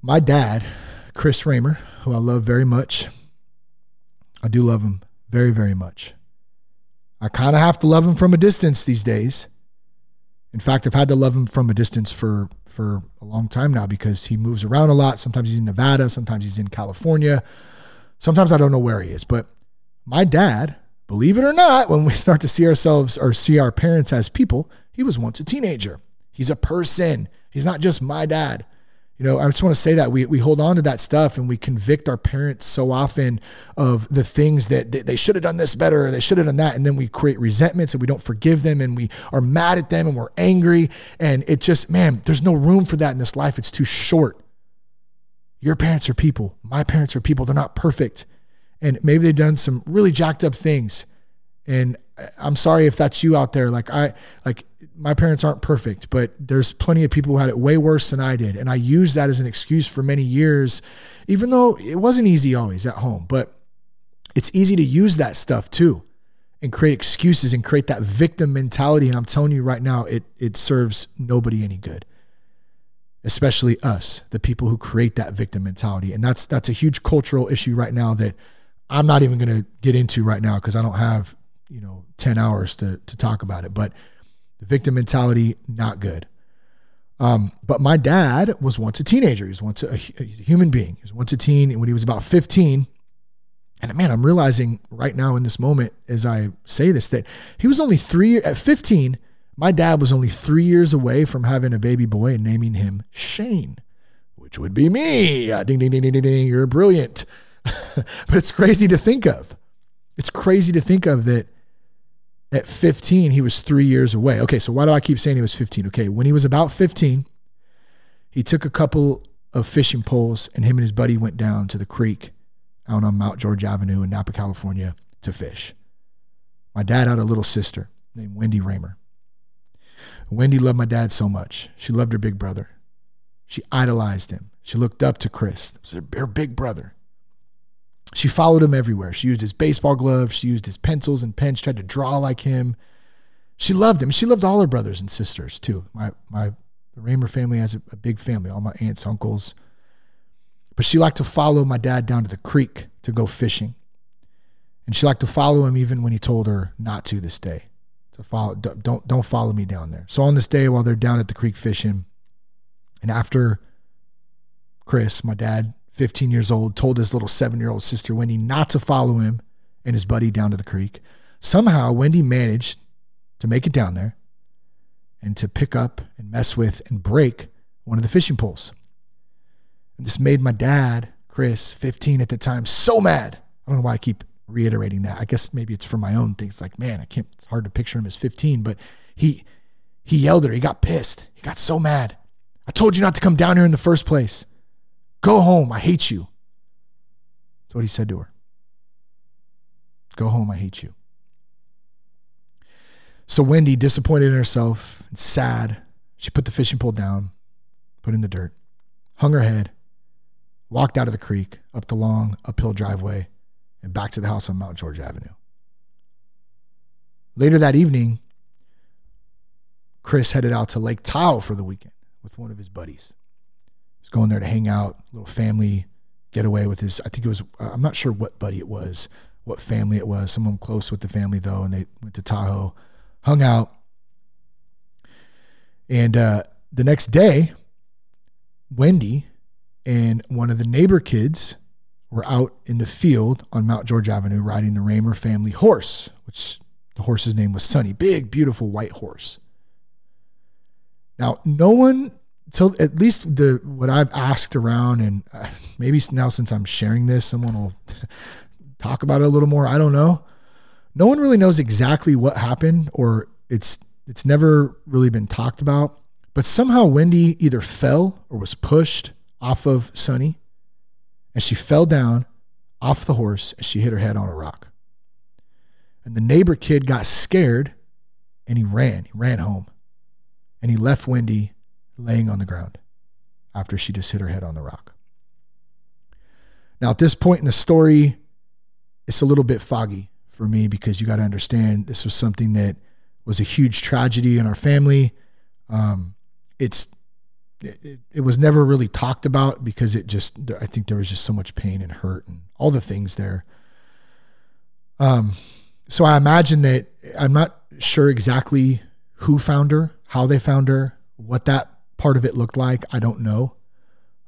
My dad, Chris Ramer, who I love very much, I do love him very, very much. I kind of have to love him from a distance these days. In fact, I've had to love him from a distance for for a long time now because he moves around a lot. Sometimes he's in Nevada, sometimes he's in California. Sometimes I don't know where he is. But my dad, believe it or not, when we start to see ourselves or see our parents as people, he was once a teenager. He's a person. He's not just my dad you know, I just want to say that we, we hold on to that stuff and we convict our parents so often of the things that they should have done this better, or they should have done that. And then we create resentments and we don't forgive them and we are mad at them and we're angry. And it just, man, there's no room for that in this life. It's too short. Your parents are people. My parents are people. They're not perfect. And maybe they've done some really jacked up things. And uh, I'm sorry if that's you out there. Like I like my parents aren't perfect, but there's plenty of people who had it way worse than I did. And I used that as an excuse for many years, even though it wasn't easy always at home. But it's easy to use that stuff too and create excuses and create that victim mentality. And I'm telling you right now, it it serves nobody any good. Especially us, the people who create that victim mentality. And that's that's a huge cultural issue right now that I'm not even gonna get into right now because I don't have you know 10 hours to to talk about it but the victim mentality not good. Um, but my dad was once a teenager. He was once a, a human being. He was once a teen and when he was about 15 and man i'm realizing right now in this moment as i say this that he was only three at 15 my dad was only three years away from having a baby boy and naming him shane which would be me. Uh, ding ding ding ding ding, ding you're brilliant. But it's crazy to think of. It's crazy to think of that at 15, he was three years away. Okay, so why do I keep saying he was 15? Okay, when he was about 15, he took a couple of fishing poles and him and his buddy went down to the creek out on Mount George Avenue in Napa, California to fish. My dad had a little sister named Wendy Ramer. Wendy loved my dad so much. She loved her big brother. She idolized him. She looked up to Chris, her big brother. She followed him everywhere. She used his baseball gloves, she used his pencils and pens, tried to draw like him. She loved him. She loved all her brothers and sisters too. My my the Ramer family has a, a big family, all my aunts, uncles. But she liked to follow my dad down to the creek to go fishing. And she liked to follow him even when he told her not to this day. To follow don't don't follow me down there. So on this day while they're down at the creek fishing, and after Chris, my dad, 15 years old, told his little seven year old sister, Wendy, not to follow him and his buddy down to the creek. Somehow, Wendy managed to make it down there and to pick up and mess with and break one of the fishing poles. And this made my dad, Chris, 15 at the time, so mad. I don't know why I keep reiterating that. I guess maybe it's for my own things. Like, man, I can't, it's hard to picture him as 15, but he, he yelled at her. He got pissed. He got so mad. I told you not to come down here in the first place. Go home. I hate you. That's what he said to her. Go home. I hate you. So Wendy, disappointed in herself and sad, she put the fishing pole down, put in the dirt, hung her head, walked out of the creek, up the long uphill driveway, and back to the house on Mount George Avenue. Later that evening, Chris headed out to Lake Tahoe for the weekend with one of his buddies going there to hang out, little family getaway with his. I think it was. Uh, I'm not sure what buddy it was, what family it was. Someone close with the family though, and they went to Tahoe, hung out, and uh, the next day, Wendy and one of the neighbor kids were out in the field on Mount George Avenue riding the Ramer family horse, which the horse's name was Sunny, big, beautiful white horse. Now, no one so at least the what I've asked around, and uh, maybe now since I'm sharing this, someone will talk about it a little more. I don't know. No one really knows exactly what happened, or it's it's never really been talked about. But somehow Wendy either fell or was pushed off of Sonny, and she fell down off the horse and she hit her head on a rock. And the neighbor kid got scared and he ran. He ran home. And he left Wendy laying on the ground after she just hit her head on the rock. Now, at this point in the story, it's a little bit foggy for me because you got to understand this was something that was a huge tragedy in our family. Um, it's it, it, was never really talked about because it just I think there was just so much pain and hurt and all the things there. Um, so I imagine that I'm not sure exactly who found her, how they found her, what that part of it looked like. I don't know.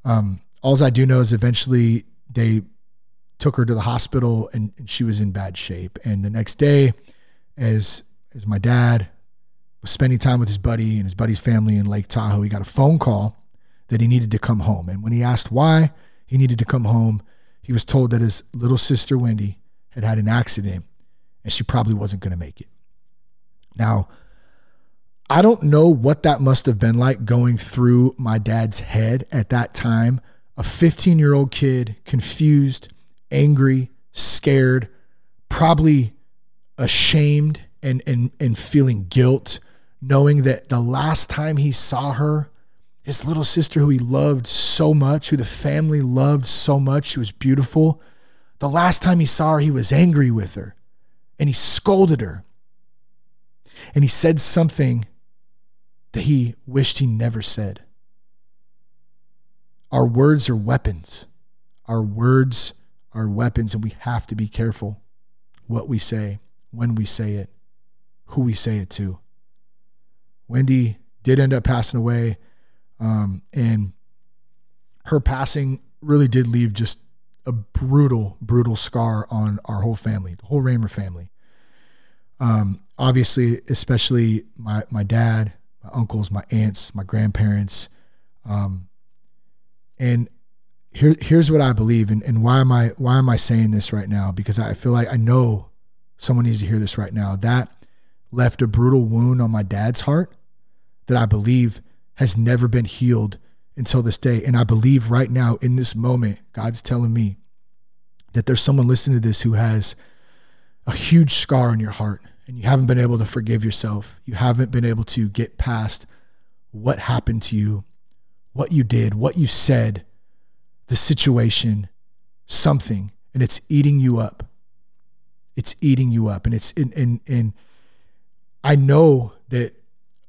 Um, all I do know is eventually they took her to the hospital and, and she was in bad shape. And the next day, as as my dad was spending time with his buddy and his buddy's family in Lake Tahoe, he got a phone call that he needed to come home. And when he asked why he needed to come home, he was told that his little sister Wendy had had an accident and she probably wasn't going to make it. Now, I don't know what that must have been like going through my dad's head at that time. A 15 year old kid, confused, angry, scared, probably ashamed and, and, and feeling guilt, knowing that the last time he saw her, his little sister, who he loved so much, who the family loved so much, she was beautiful. The last time he saw her, he was angry with her and he scolded her. And he said something that he wished he never said. Our words are weapons. Our words are weapons, and we have to be careful what we say, when we say it, who we say it to. Wendy did end up passing away, um, and her passing really did leave just a brutal, brutal scar on our whole family, the whole Ramer family. Um, obviously, especially my my dad, my uncles, my aunts, my grandparents, um, and here here's what I believe, and, and why am I why am I saying this right now? Because I feel like I know someone needs to hear this right now. That left a brutal wound on my dad's heart that I believe has never been healed until this day. And I believe right now in this moment, God's telling me that there's someone listening to this who has a huge scar on your heart and you haven't been able to forgive yourself. You haven't been able to get past what happened to you, what you did, what you said, the situation, something, and it's eating you up. It's eating you up. And it's in in in I know that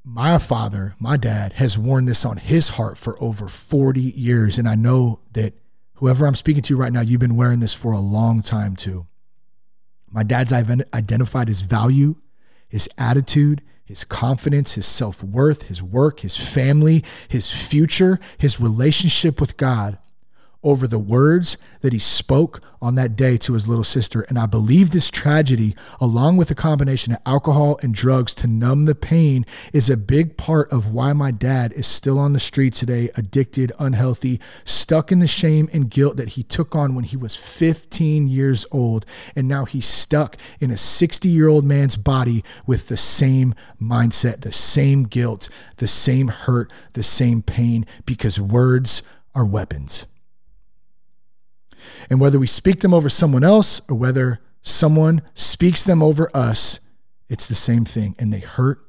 my father, my dad, has worn this on his heart for over 40 years. And I know that whoever I'm speaking to right now, you've been wearing this for a long time too. My dad's identified his value, his attitude, his confidence, his self worth, his work, his family, his future, his relationship with God over the words that he spoke on that day to his little sister. And I believe this tragedy, along with a combination of alcohol and drugs to numb the pain, is a big part of why my dad is still on the street today, addicted, unhealthy, stuck in the shame and guilt that he took on when he was 15 years old. And now he's stuck in a 60 year old man's body with the same mindset, the same guilt, the same hurt, the same pain, because words are weapons. And whether we speak them over someone else or whether someone speaks them over us, it's the same thing and they hurt.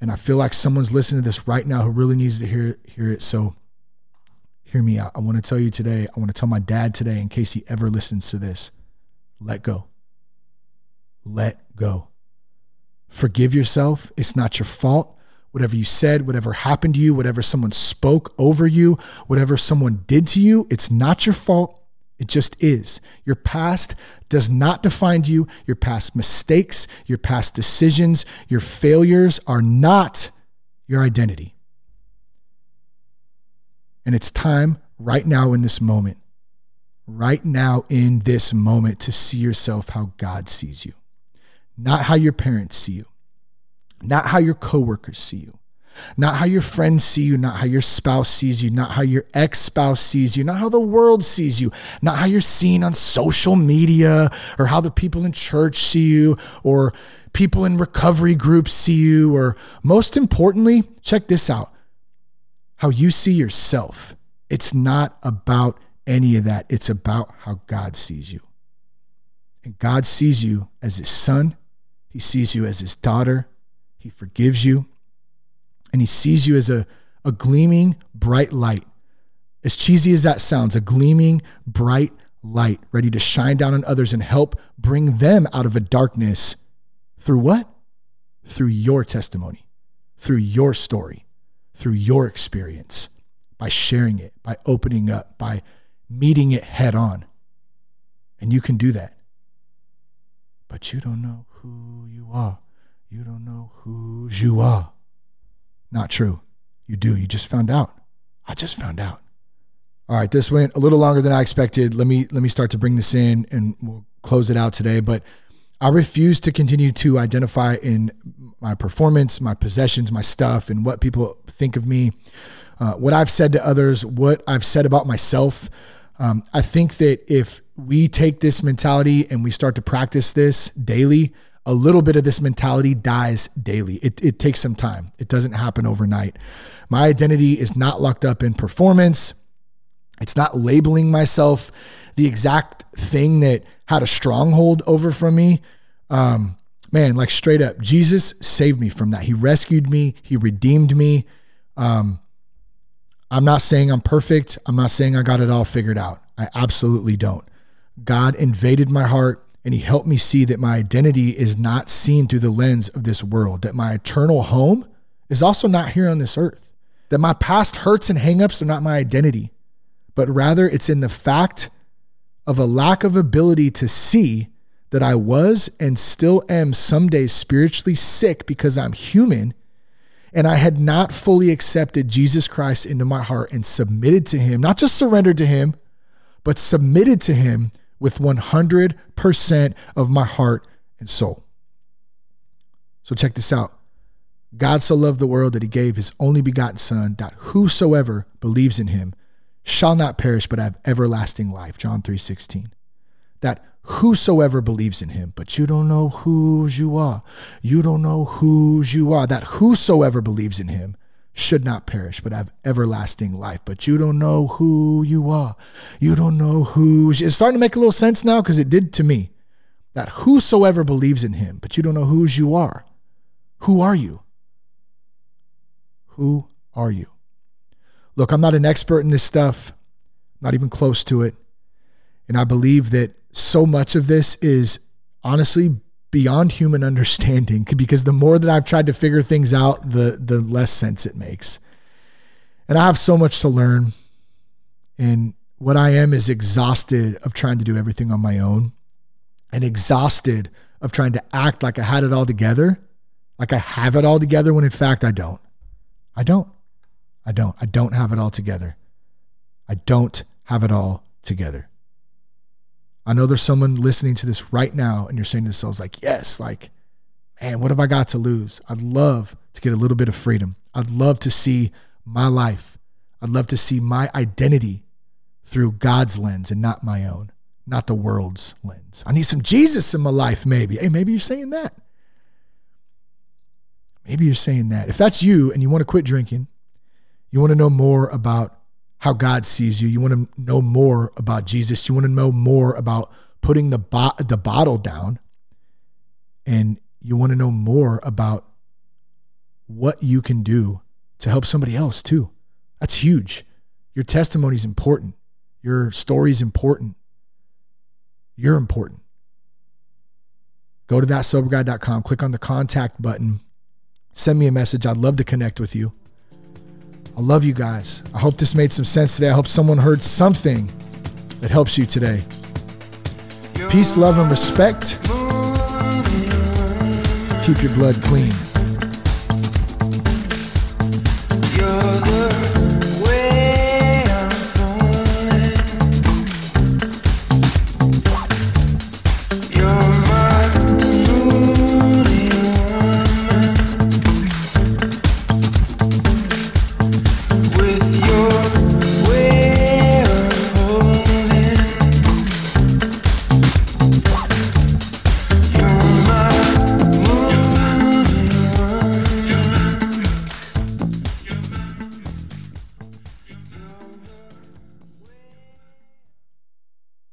And I feel like someone's listening to this right now who really needs to hear, hear it. So hear me out. I want to tell you today, I want to tell my dad today, in case he ever listens to this let go. Let go. Forgive yourself. It's not your fault whatever you said, whatever happened to you, whatever someone spoke over you, whatever someone did to you, it's not your fault. It just is. Your past does not define you. Your past mistakes, your past decisions, your failures are not your identity. And it's time right now in this moment, right now in this moment, to see yourself how God sees you, not how your parents see you not how your coworkers see you, not how your friends see you, not how your spouse sees you, not how your ex spouse sees you, not how the world sees you, not how you're seen on social media or how the people in church see you or people in recovery groups see you, or most importantly, check this out. How you see yourself. It's not about any of that, it's about how God sees you. And God sees you as his son, he sees you as his daughter, he forgives you, and he sees you as a, a gleaming, bright light. As cheesy as that sounds, a gleaming, bright light ready to shine down on others and help bring them out of a darkness through what? Through your testimony, through your story, through your experience, by sharing it, by opening up, by meeting it head on. And you can do that. But you don't know who you are. You don't know whose you are. Not true. You do. You just found out. I just found out. All right, this went a little longer than I expected. Let me let me start to bring this in and we'll close it out today, but I refuse to continue to identify in my performance, my possessions, my stuff, and what people think of me, uh, what I've said to others, what I've said about myself. Um, I think that if we take this mentality and we start to practice this daily, a little bit of this mentality dies daily. It, it takes some time, it doesn't happen overnight. My identity is not locked up in performance, it's not labeling myself the exact thing that had a stronghold over from me. Um, man, like straight up, Jesus saved me from that. He rescued me, He redeemed me. Um, I'm not saying I'm perfect. I'm not saying I got it all figured out. I absolutely don't. God invaded my heart and He helped me see that my identity is not seen through the lens of this world, that my eternal home is also not here on this earth, that my past hurts and hangups are not my identity, but rather it's in the fact of a lack of ability to see that I was and still am some days spiritually sick because I'm human and I had not fully accepted Jesus Christ into my heart and submitted to him, not just surrendered to him, but submitted to him with 100% of my heart and soul. So check this out. God so loved the world that he gave his only begotten son that whosoever believes in him shall not perish but have everlasting life. John 3:16. That whosoever believes in him, but you don't know whose you are. You don't know whose you are. That whosoever believes in him should not perish but have everlasting life. But you don't know who you are. You don't know who it's starting to make a little sense now because it did to me. That whosoever believes in him, but you don't know whose you are. Who are you? Who are you? Look, I'm not an expert in this stuff, not even close to it. And I believe that so much of this is honestly beyond human understanding because the more that I've tried to figure things out, the the less sense it makes. And I have so much to learn. And what I am is exhausted of trying to do everything on my own and exhausted of trying to act like I had it all together, like I have it all together when in fact I don't. I don't. I don't. I don't have it all together. I don't have it all together. I know there's someone listening to this right now and you're saying to yourselves, like, yes, like, man, what have I got to lose? I'd love to get a little bit of freedom. I'd love to see my life. I'd love to see my identity through God's lens and not my own, not the world's lens. I need some Jesus in my life, maybe. Hey, maybe you're saying that. Maybe you're saying that. If that's you and you want to quit drinking, you want to know more about how God sees you. You want to know more about Jesus. You want to know more about putting the bo- the bottle down, and you want to know more about what you can do to help somebody else too. That's huge. Your testimony is important. Your story is important. You're important. Go to thatsoberguy.com, click on the contact button, send me a message. I'd love to connect with you. I love you guys. I hope this made some sense today. I hope someone heard something that helps you today. Peace, love, and respect. Keep your blood clean.